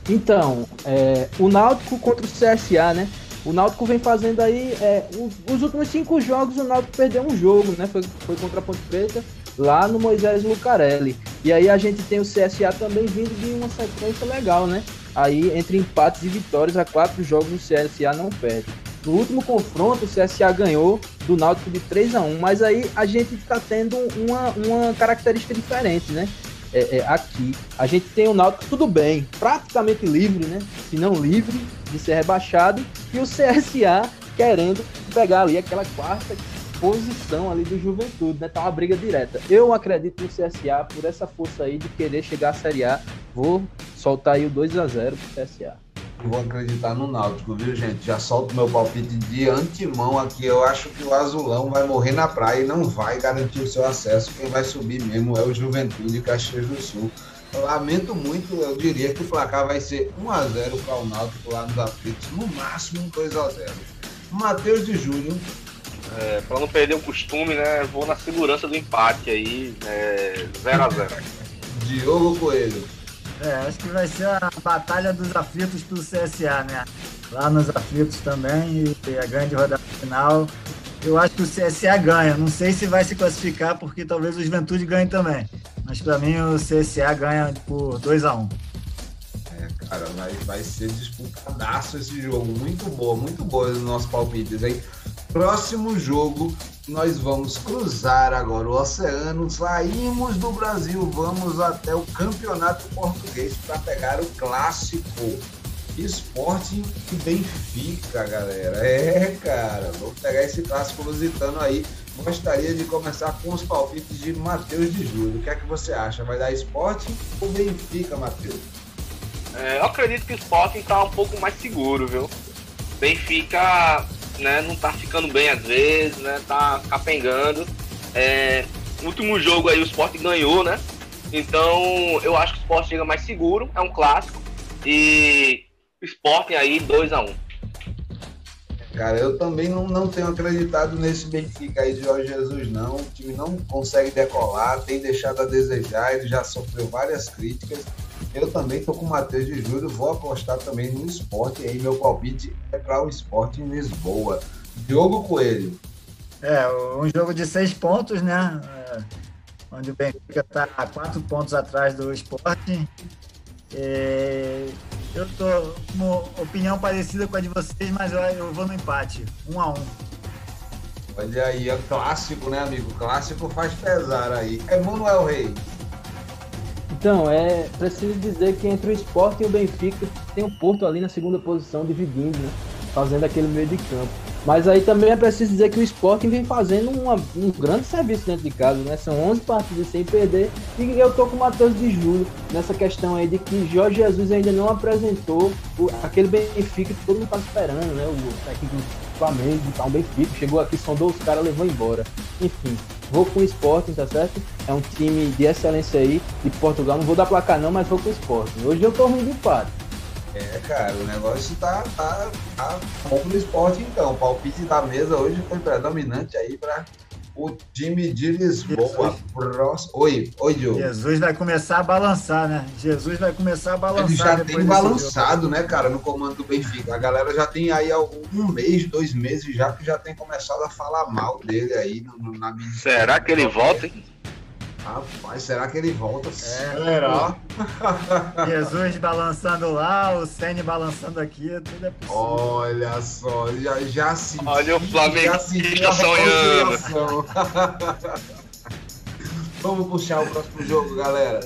Então, é, o Náutico contra o CSA, né? O Náutico vem fazendo aí. É, os, os, últimos cinco jogos o Náutico perdeu um jogo, né? Foi, foi contra a Ponte Preta, lá no Moisés Lucarelli. E aí a gente tem o CSA também vindo de uma sequência legal, né? Aí entre empates e vitórias, a quatro jogos o CSA não perde. No último confronto, o CSA ganhou do Náutico de 3 a 1 mas aí a gente está tendo uma, uma característica diferente, né? É, é, aqui, a gente tem o Náutico tudo bem, praticamente livre, né? Se não livre de ser rebaixado, e o CSA querendo pegar ali aquela quarta posição ali do Juventude, né? Tá uma briga direta. Eu acredito no CSA por essa força aí de querer chegar à Série A. Vou soltar aí o 2 a 0 pro CSA vou acreditar no Náutico, viu, gente? Já solto meu palpite de antemão aqui. Eu acho que o Azulão vai morrer na praia e não vai garantir o seu acesso. Quem vai subir mesmo é o Juventude Caxias do Sul. Eu lamento muito, eu diria que o placar vai ser 1x0 para o Náutico lá nos aflitos, no máximo 2x0. Matheus de Júnior. É, para não perder o costume, né? Vou na segurança do empate aí, 0x0. É, Diogo Coelho. É, acho que vai ser a batalha dos aflitos pro CSA, né? Lá nos aflitos também, e a grande rodada final. Eu acho que o CSA ganha. Não sei se vai se classificar, porque talvez o Juventude ganhe também. Mas para mim o CSA ganha por 2 a 1 um. É, cara, vai, vai ser disputadaço esse jogo. Muito boa, muito boa os nossos palpites, hein? Próximo jogo, nós vamos cruzar agora o oceano, saímos do Brasil, vamos até o Campeonato Português para pegar o clássico Esporte e Benfica, galera. É, cara, vamos pegar esse clássico lusitano aí. Gostaria de começar com os palpites de Matheus de Júlio. O que é que você acha? Vai dar esporte ou Benfica, Matheus? É, eu acredito que o Sporting está um pouco mais seguro, viu? Benfica né, não tá ficando bem às vezes, né, tá capengando. É, último jogo aí o Sport ganhou, né? Então eu acho que o Sport chega mais seguro, é um clássico. E Sport aí 2 a 1 um. Cara, eu também não, não tenho acreditado nesse Benfica aí de Jorge Jesus, não. O time não consegue decolar, tem deixado a desejar, ele já sofreu várias críticas. Eu também estou com o Matheus de Júlio, vou apostar também no esporte. Aí meu palpite é para o esporte em Lisboa. Diogo Coelho. É, um jogo de seis pontos, né? É, onde o Benfica está a quatro pontos atrás do esporte. É, eu tô com uma opinião parecida com a de vocês, mas eu, vou no empate, um a um. Olha aí, é clássico, né, amigo? Clássico faz pesar aí. Emanuel Reis. Então, é preciso dizer que entre o esporte e o Benfica tem o Porto ali na segunda posição, dividindo, né? Fazendo aquele meio de campo. Mas aí também é preciso dizer que o Sporting vem fazendo uma, um grande serviço dentro de casa, né? São 11 partidas sem perder. E eu tô com o Matheus de Júlio nessa questão aí de que Jorge Jesus ainda não apresentou o, aquele Benfica que todo mundo tá esperando, né? O técnico do Flamengo, tá um Benfica, chegou aqui, sondou os caras, levou embora. Enfim, Vou com o Sporting, tá certo? É um time de excelência aí, de Portugal. Não vou dar placar não, mas vou com o Sporting. Hoje eu tô ruim de empate. É, cara, o negócio tá, tá, tá bom no esporte então. O palpite da mesa hoje foi predominante aí para o time de Lisboa. Próximo... Oi, oi, Diogo. Jesus vai começar a balançar, né? Jesus vai começar a balançar. Ele já tem balançado, né, cara, no comando do Benfica. A galera já tem aí um mês, dois meses já que já tem começado a falar mal dele aí no, na mídia. Será que ele volta, hein? Rapaz, será que ele volta? É, será? Jesus balançando lá, o Sene balançando aqui, tudo é possível. Olha só, já, já senti. Olha o Flamengo está sonhando. Vamos puxar o próximo jogo, galera.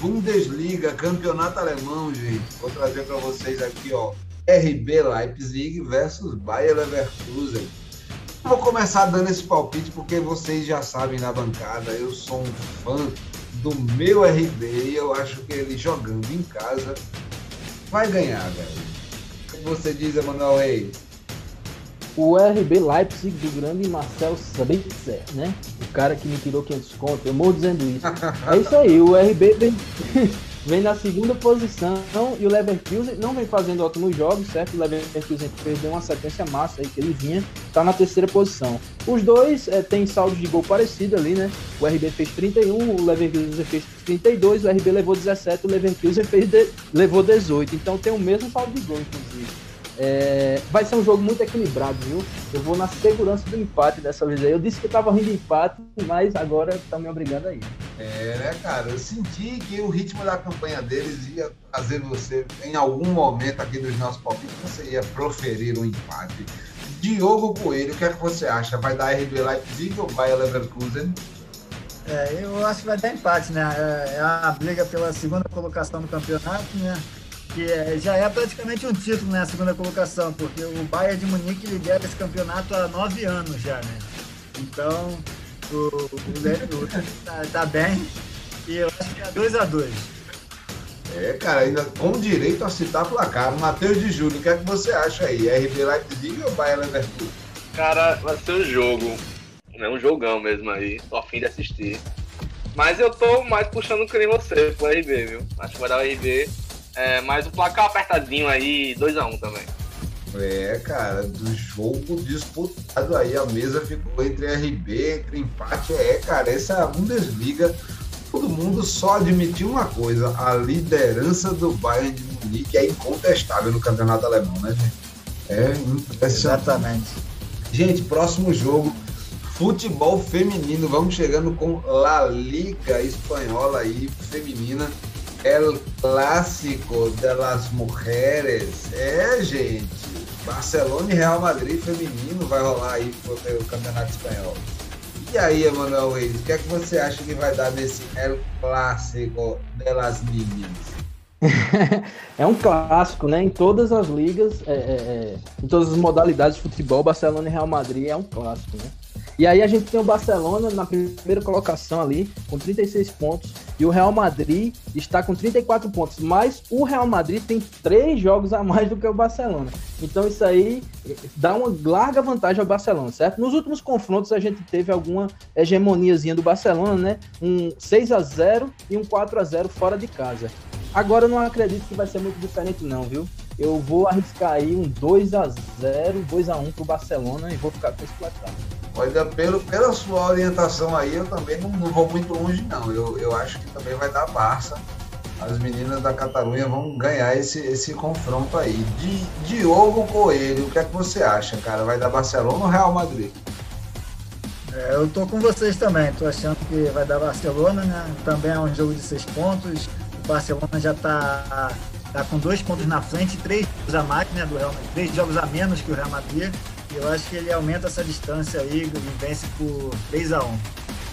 Bundesliga, campeonato alemão, gente. Vou trazer para vocês aqui, ó. RB Leipzig versus Bayer Leverkusen. Vou começar dando esse palpite porque vocês já sabem na bancada, eu sou um fã do meu RB e eu acho que ele jogando em casa vai ganhar, velho. O que você diz, Emanuel Reis? O RB Leipzig do grande Marcel Sabitzer, né? O cara que me tirou 500 conto, eu morro dizendo isso. É isso aí, o RB vem, vem na segunda posição e o Leverkusen não vem fazendo ótimos jogos, certo? O Leverkusen perdeu uma sequência massa aí que ele vinha, tá na terceira posição. Os dois é, têm saldos de gol parecido ali, né? O RB fez 31, o Leverkusen fez 32, o RB levou 17, o Leverkusen fez de, levou 18. Então tem o mesmo saldo de gol, inclusive. É, vai ser um jogo muito equilibrado, viu? Eu vou na segurança do empate dessa vez aí. Eu disse que eu tava rindo de empate, mas agora tá me obrigando aí. É, né, cara? Eu senti que o ritmo da campanha deles ia fazer você, em algum momento aqui dos nossos palpites, você ia proferir um empate. Diogo Coelho, o que é que você acha? Vai dar RB Leipzig ou vai Leverkusen? É, eu acho que vai dar empate, né? É, é a briga pela segunda colocação do campeonato, né? Que é, já é praticamente um título na né, segunda colocação, porque o Bayern de Munique lidera esse campeonato há nove anos já, né? Então, o, o, tá, tá, bem e eu acho que é 2 a 2 É, cara, ainda com direito a citar placar. Matheus de Júlio, o que é que você acha aí? RB Leipzig ou Bayern Leverkusen? Cara, vai ser um jogo, né? Um jogão mesmo aí, tô a fim de assistir. Mas eu tô mais puxando que nem você pro RB, viu? Acho que vai dar o RB é, mas o placar apertadinho aí, 2x1 um também. É, cara, do jogo disputado aí, a mesa ficou entre RB, entre empate. É, cara, essa Bundesliga, todo mundo só admitiu uma coisa: a liderança do Bayern de Munique é incontestável no campeonato alemão, né, gente? É impressionante. Exatamente. Gente, próximo jogo, futebol feminino. Vamos chegando com La Liga Espanhola aí, feminina. El Clássico de las Mujeres. É, gente. Barcelona e Real Madrid feminino vai rolar aí o Campeonato Espanhol. E aí, Emanuel Reis, o que é que você acha que vai dar nesse El Clássico de las Meninas? é um clássico, né? Em todas as ligas, é, é, é, em todas as modalidades de futebol, Barcelona e Real Madrid é um clássico, né? E aí a gente tem o Barcelona na primeira colocação ali, com 36 pontos, e o Real Madrid está com 34 pontos, mas o Real Madrid tem três jogos a mais do que o Barcelona. Então isso aí dá uma larga vantagem ao Barcelona, certo? Nos últimos confrontos a gente teve alguma hegemoniazinha do Barcelona, né? Um 6 a 0 e um 4 a 0 fora de casa. Agora eu não acredito que vai ser muito diferente não, viu? Eu vou arriscar aí um 2 a 0 2 a 1 pro Barcelona e vou ficar com esse placar. Olha, pelo, pela sua orientação aí, eu também não, não, vou muito longe, não. Eu, eu acho que também vai dar Barça. As meninas da Catalunha vão ganhar esse, esse confronto aí. De Diogo Coelho, o que é que você acha, cara? Vai dar Barcelona ou Real Madrid? É, eu tô com vocês também. Tô achando que vai dar Barcelona, né? Também é um jogo de seis pontos. O Barcelona já tá, tá com dois pontos na frente, três jogos a mais, né? Do Real Madrid, três jogos a menos que o Real Madrid. Eu acho que ele aumenta essa distância aí e vence por 3 a 1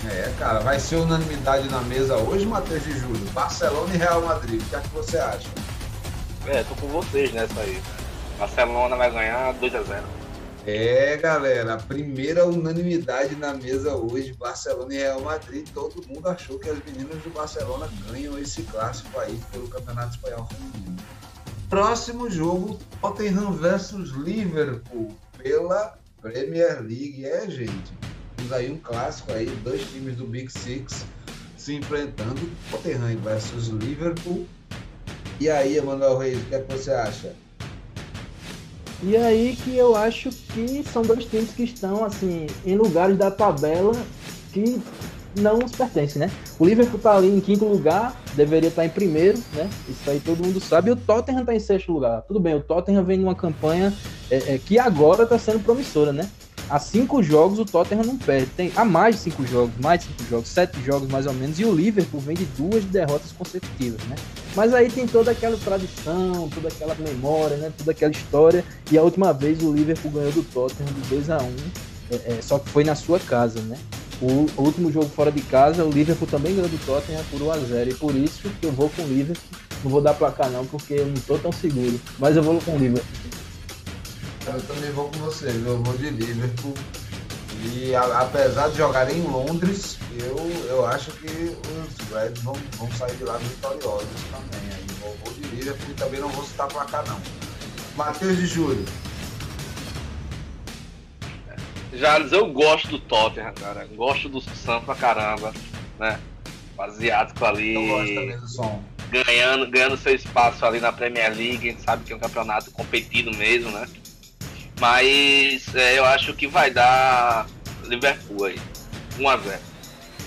É, cara, vai ser unanimidade na mesa hoje, Matheus de Júlio. Barcelona e Real Madrid. O que é que você acha? É, tô com vocês nessa aí. Barcelona vai ganhar 2 a 0 É, galera, a primeira unanimidade na mesa hoje, Barcelona e Real Madrid. Todo mundo achou que as meninas do Barcelona ganham esse clássico aí pelo Campeonato Espanhol Feminino. Próximo jogo, Tottenham versus Liverpool pela Premier League. É, gente. Temos aí um clássico aí, dois times do Big Six se enfrentando, Tottenham versus Liverpool. E aí, Emanuel Reis, o que, é que você acha? E aí que eu acho que são dois times que estão assim em lugares da tabela que não nos pertence, né? O Liverpool tá ali em quinto lugar, deveria estar tá em primeiro, né? Isso aí todo mundo sabe. E o Tottenham tá em sexto lugar. Tudo bem, o Tottenham vem numa campanha é, é, que agora tá sendo promissora, né? Há cinco jogos o Tottenham não perde. Tem há mais de cinco jogos, mais de cinco jogos, sete jogos mais ou menos. E o Liverpool vem de duas derrotas consecutivas, né? Mas aí tem toda aquela tradição, toda aquela memória, né? Toda aquela história. E a última vez o Liverpool ganhou do Tottenham de 2 a 1 um, é, é, só que foi na sua casa, né? O, último jogo fora de casa, o Liverpool também ganhou do Tottenham por 1x0. E por isso que eu vou com o Liverpool. Não vou dar placar não, porque eu não tô tão seguro. Mas eu vou com o Liverpool. Eu também vou com você, eu vou de Liverpool. E a, apesar de jogar em Londres, eu, eu acho que os Reds vão, vão sair de lá vitoriosos também. Aí vou, vou de Liverpool e também não vou citar placar não. Matheus de Júlio. Jales, eu gosto do Tottenham, cara. Gosto do Sam pra caramba, né? O asiático ali. Eu gosto também do som. Ganhando, ganhando seu espaço ali na Premier League, a gente sabe que é um campeonato competido mesmo, né? Mas é, eu acho que vai dar Liverpool aí. 1x0.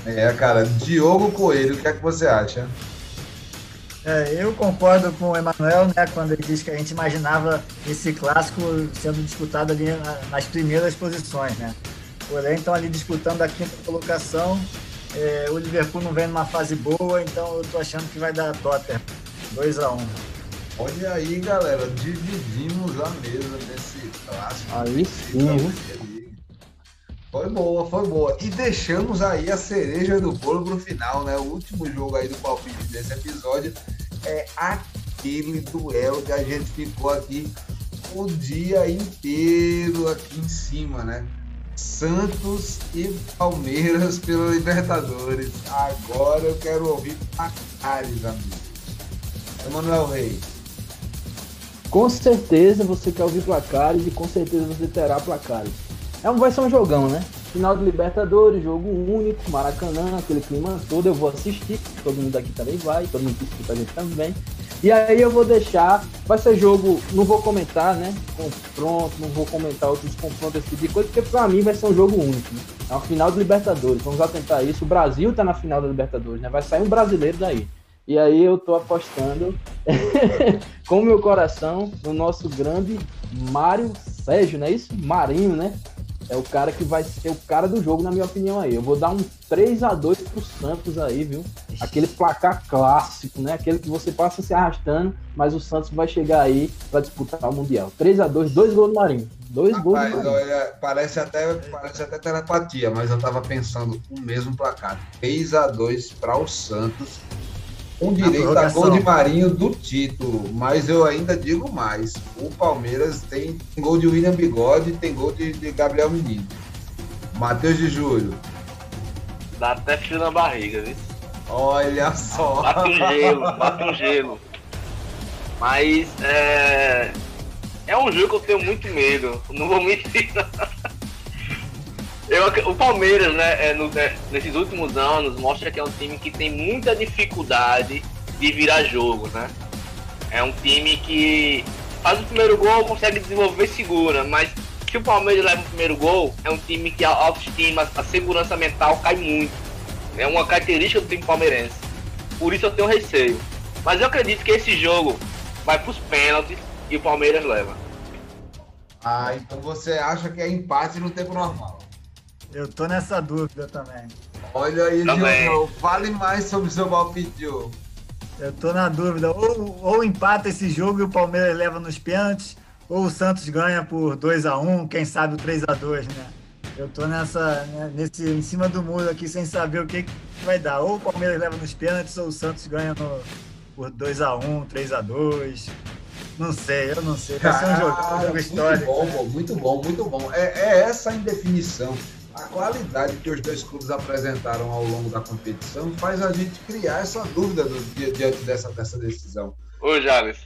É, cara, Diogo Coelho, o que é que você acha? É, eu concordo com o Emanuel, né, quando ele diz que a gente imaginava esse clássico sendo disputado ali nas primeiras posições, né? Porém, estão ali disputando a quinta colocação. É, o Liverpool não vem numa fase boa, então eu tô achando que vai dar Tottenham. 2x1. Um. Olha aí, galera, dividimos a mesa nesse clássico. Aí sim. Foi boa, foi boa. E deixamos aí a cereja do bolo pro final, né? O último jogo aí do palpite desse episódio é aquele duelo que a gente ficou aqui o dia inteiro aqui em cima, né? Santos e Palmeiras pela Libertadores. Agora eu quero ouvir placares, amigos. Emanuel Reis. Com certeza você quer ouvir placares e com certeza você terá placares. É vai ser um jogão, né? Final de Libertadores, jogo único, Maracanã, aquele clima todo, eu vou assistir, todo mundo aqui também vai, todo mundo que escuta a gente também. E aí eu vou deixar, vai ser jogo, não vou comentar, né? Confronto, não vou comentar outros confrontos, esse tipo de coisa, porque pra mim vai ser um jogo único. Né? É uma final de Libertadores, vamos atentar isso. O Brasil tá na final da Libertadores, né? Vai sair um brasileiro daí. E aí eu tô apostando com meu coração no nosso grande Mário Sérgio, não é isso? Marinho, né? É o cara que vai ser o cara do jogo, na minha opinião aí. Eu vou dar um 3 a 2 pro Santos aí, viu? Aquele placar clássico, né? Aquele que você passa se arrastando, mas o Santos vai chegar aí para disputar o Mundial. 3 a 2 dois gols do Marinho. Dois Rapaz, gols do Marinho. Olha, parece até, parece até telepatia, mas eu tava pensando o mesmo placar. 3 a 2 para o Santos com direito a gol de Marinho do título, mas eu ainda digo mais: o Palmeiras tem gol de William Bigode e tem gol de, de Gabriel Menino. Matheus de Júlio. Dá até frio na barriga, viu? Olha só. Bate um gelo, bate um gelo. Mas é. É um jogo que eu tenho muito medo. Não vou mentir. Eu, o Palmeiras, né, é, no, é, nesses últimos anos, mostra que é um time que tem muita dificuldade de virar jogo, né? É um time que faz o primeiro gol, consegue desenvolver segura, mas se o Palmeiras leva o primeiro gol, é um time que a autoestima, a segurança mental cai muito. É uma característica do time palmeirense. Por isso eu tenho receio. Mas eu acredito que esse jogo vai para os pênaltis e o Palmeiras leva. Ah, então você acha que é empate no tempo normal? Eu tô nessa dúvida também. Olha aí, Diogo, fale mais sobre o seu palpite. Eu tô na dúvida. Ou, ou empata esse jogo e o Palmeiras leva nos pênaltis, ou o Santos ganha por 2 a 1 quem sabe o 3 a 2 né? Eu tô nessa, né, nesse, em cima do muro aqui sem saber o que, que vai dar. Ou o Palmeiras leva nos pênaltis, ou o Santos ganha no, por 2 a 1 3 a 2 Não sei, eu não sei. Vai ser um jogo, um jogo histórico. Muito bom, muito bom, muito bom. É, é essa a indefinição a qualidade que os dois clubes apresentaram ao longo da competição faz a gente criar essa dúvida do, diante dessa, dessa decisão. Ô, Jales,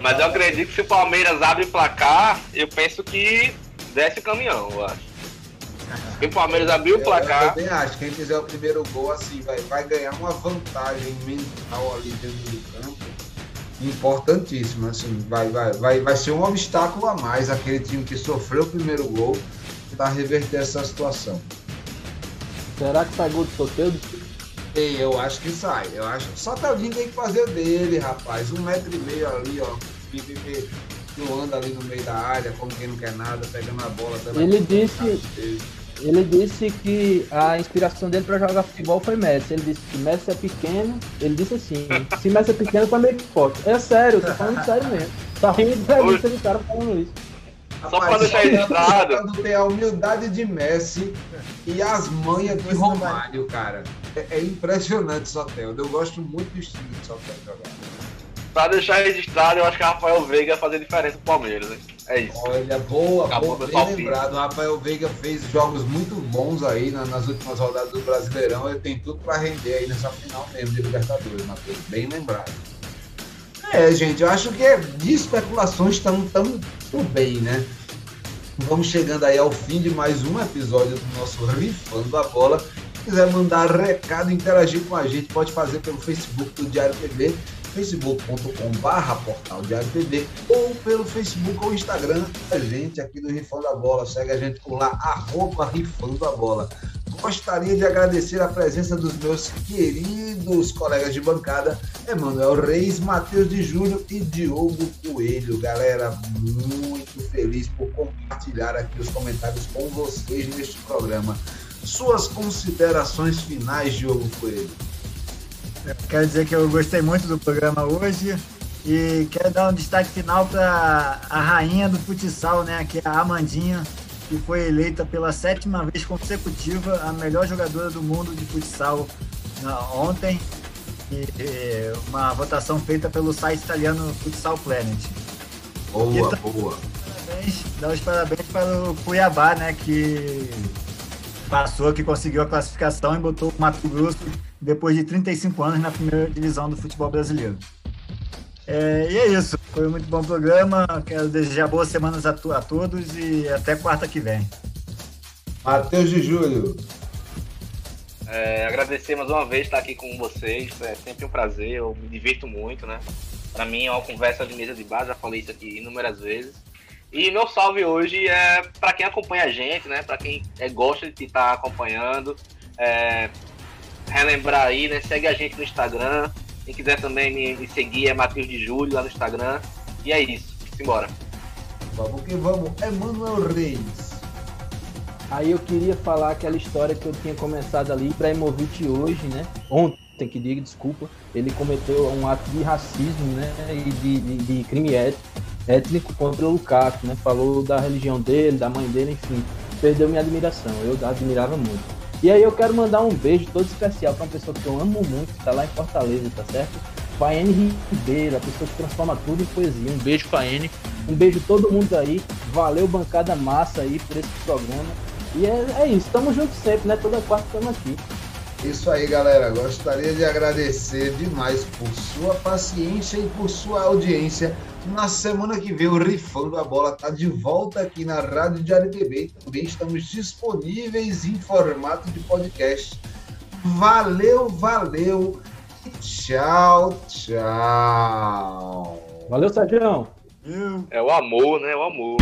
mas eu acredito que se o Palmeiras abre placar, eu penso que desce o caminhão, eu acho. Se o Palmeiras abrir o placar. Eu, eu também acho. Quem fizer o primeiro gol, assim, vai, vai ganhar uma vantagem mental ali dentro do campo. Importantíssima, assim. Vai, vai, vai, vai ser um obstáculo a mais aquele time que sofreu o primeiro gol tentar reverter essa situação. Será que sai gol de Soteldo? Ei, eu acho que sai. Eu acho que só Teldinho tem que fazer dele, rapaz. Um metro e meio ali, ó. Que anda ali no meio da área, como quem não quer nada, pegando a bola. Ele disse. Ele disse que a inspiração dele para jogar futebol foi Messi. Ele disse que Messi é pequeno. Ele disse assim: se Messi é pequeno, tá meio forte. É sério, eu tô falando sério mesmo. Tá rindo de entrevista do cara falando isso. Só pra deixar registrado. Tem a humildade de Messi e as manhas de Romário, cara. É, é impressionante Soteldo. Eu gosto muito do estilo de Soteldo jogar. Pra deixar registrado, eu acho que Rafael Veiga ia fazer diferença pro Palmeiras, hein? É isso. Olha, boa, Acabou boa, bem lembrado. O Rafael Veiga fez jogos muito bons aí nas últimas rodadas do Brasileirão. Ele tem tudo para render aí nessa final mesmo de Libertadores, Matheus. Bem lembrado. É, gente, eu acho que de especulações estamos tão, tão bem, né? Vamos chegando aí ao fim de mais um episódio do nosso Rifando a Bola. Se quiser mandar recado, interagir com a gente, pode fazer pelo Facebook do Diário TV facebook.com.br portal Diário TV ou pelo Facebook ou Instagram a gente aqui do Rifando a Bola. Segue a gente por lá, arroba Rifando a Bola. Gostaria de agradecer a presença dos meus queridos colegas de bancada, Emanuel Reis, Matheus de Júlio e Diogo Coelho. Galera, muito feliz por compartilhar aqui os comentários com vocês neste programa. Suas considerações finais, Diogo Coelho. Quero dizer que eu gostei muito do programa hoje e quero dar um destaque final para a rainha do futsal, né, que é a Amandinha, que foi eleita pela sétima vez consecutiva a melhor jogadora do mundo de futsal ontem. E, e, uma votação feita pelo site italiano Futsal Planet. Boa, então, boa. Parabéns, dá os parabéns para o Cuiabá, né, que passou, que conseguiu a classificação e botou o Mato Grosso depois de 35 anos na primeira divisão do futebol brasileiro. É, e é isso. Foi um muito bom programa. Quero desejar boas semanas a, to a todos e até quarta que vem. Matheus de Júlio. É, agradecer mais uma vez estar aqui com vocês. É sempre um prazer. Eu me divirto muito, né? Para mim é uma conversa de mesa de base. Já falei isso aqui inúmeras vezes. E meu salve hoje é para quem acompanha a gente, né? Para quem é, gosta de estar acompanhando. É, relembrar aí, né? Segue a gente no Instagram. Quem quiser também me, me seguir é Matheus de Júlio lá no Instagram. E é isso. Simbora. Vamos que vamos. Emanuel Reis. Aí eu queria falar aquela história que eu tinha começado ali, Ibrahimovic hoje, né? Ontem, que diga, desculpa, ele cometeu um ato de racismo, né? E de, de, de crime étnico contra o Lukaku, né? Falou da religião dele, da mãe dele, enfim. Perdeu minha admiração, eu admirava muito. E aí eu quero mandar um beijo todo especial para uma pessoa que eu amo muito, que tá lá em Fortaleza, tá certo? Faene Ribeiro, a pessoa que transforma tudo em poesia. Um beijo, Faene. Um beijo todo mundo aí. Valeu, bancada massa aí por esse programa. E é, é isso, tamo juntos sempre, né? Toda quarta estamos aqui. Isso aí, galera. Gostaria de agradecer demais por sua paciência e por sua audiência. Na semana que vem, o Rifando a Bola está de volta aqui na Rádio Diário TV. Também estamos disponíveis em formato de podcast. Valeu, valeu e tchau, tchau. Valeu, Sérgio. É o amor, né? É o amor.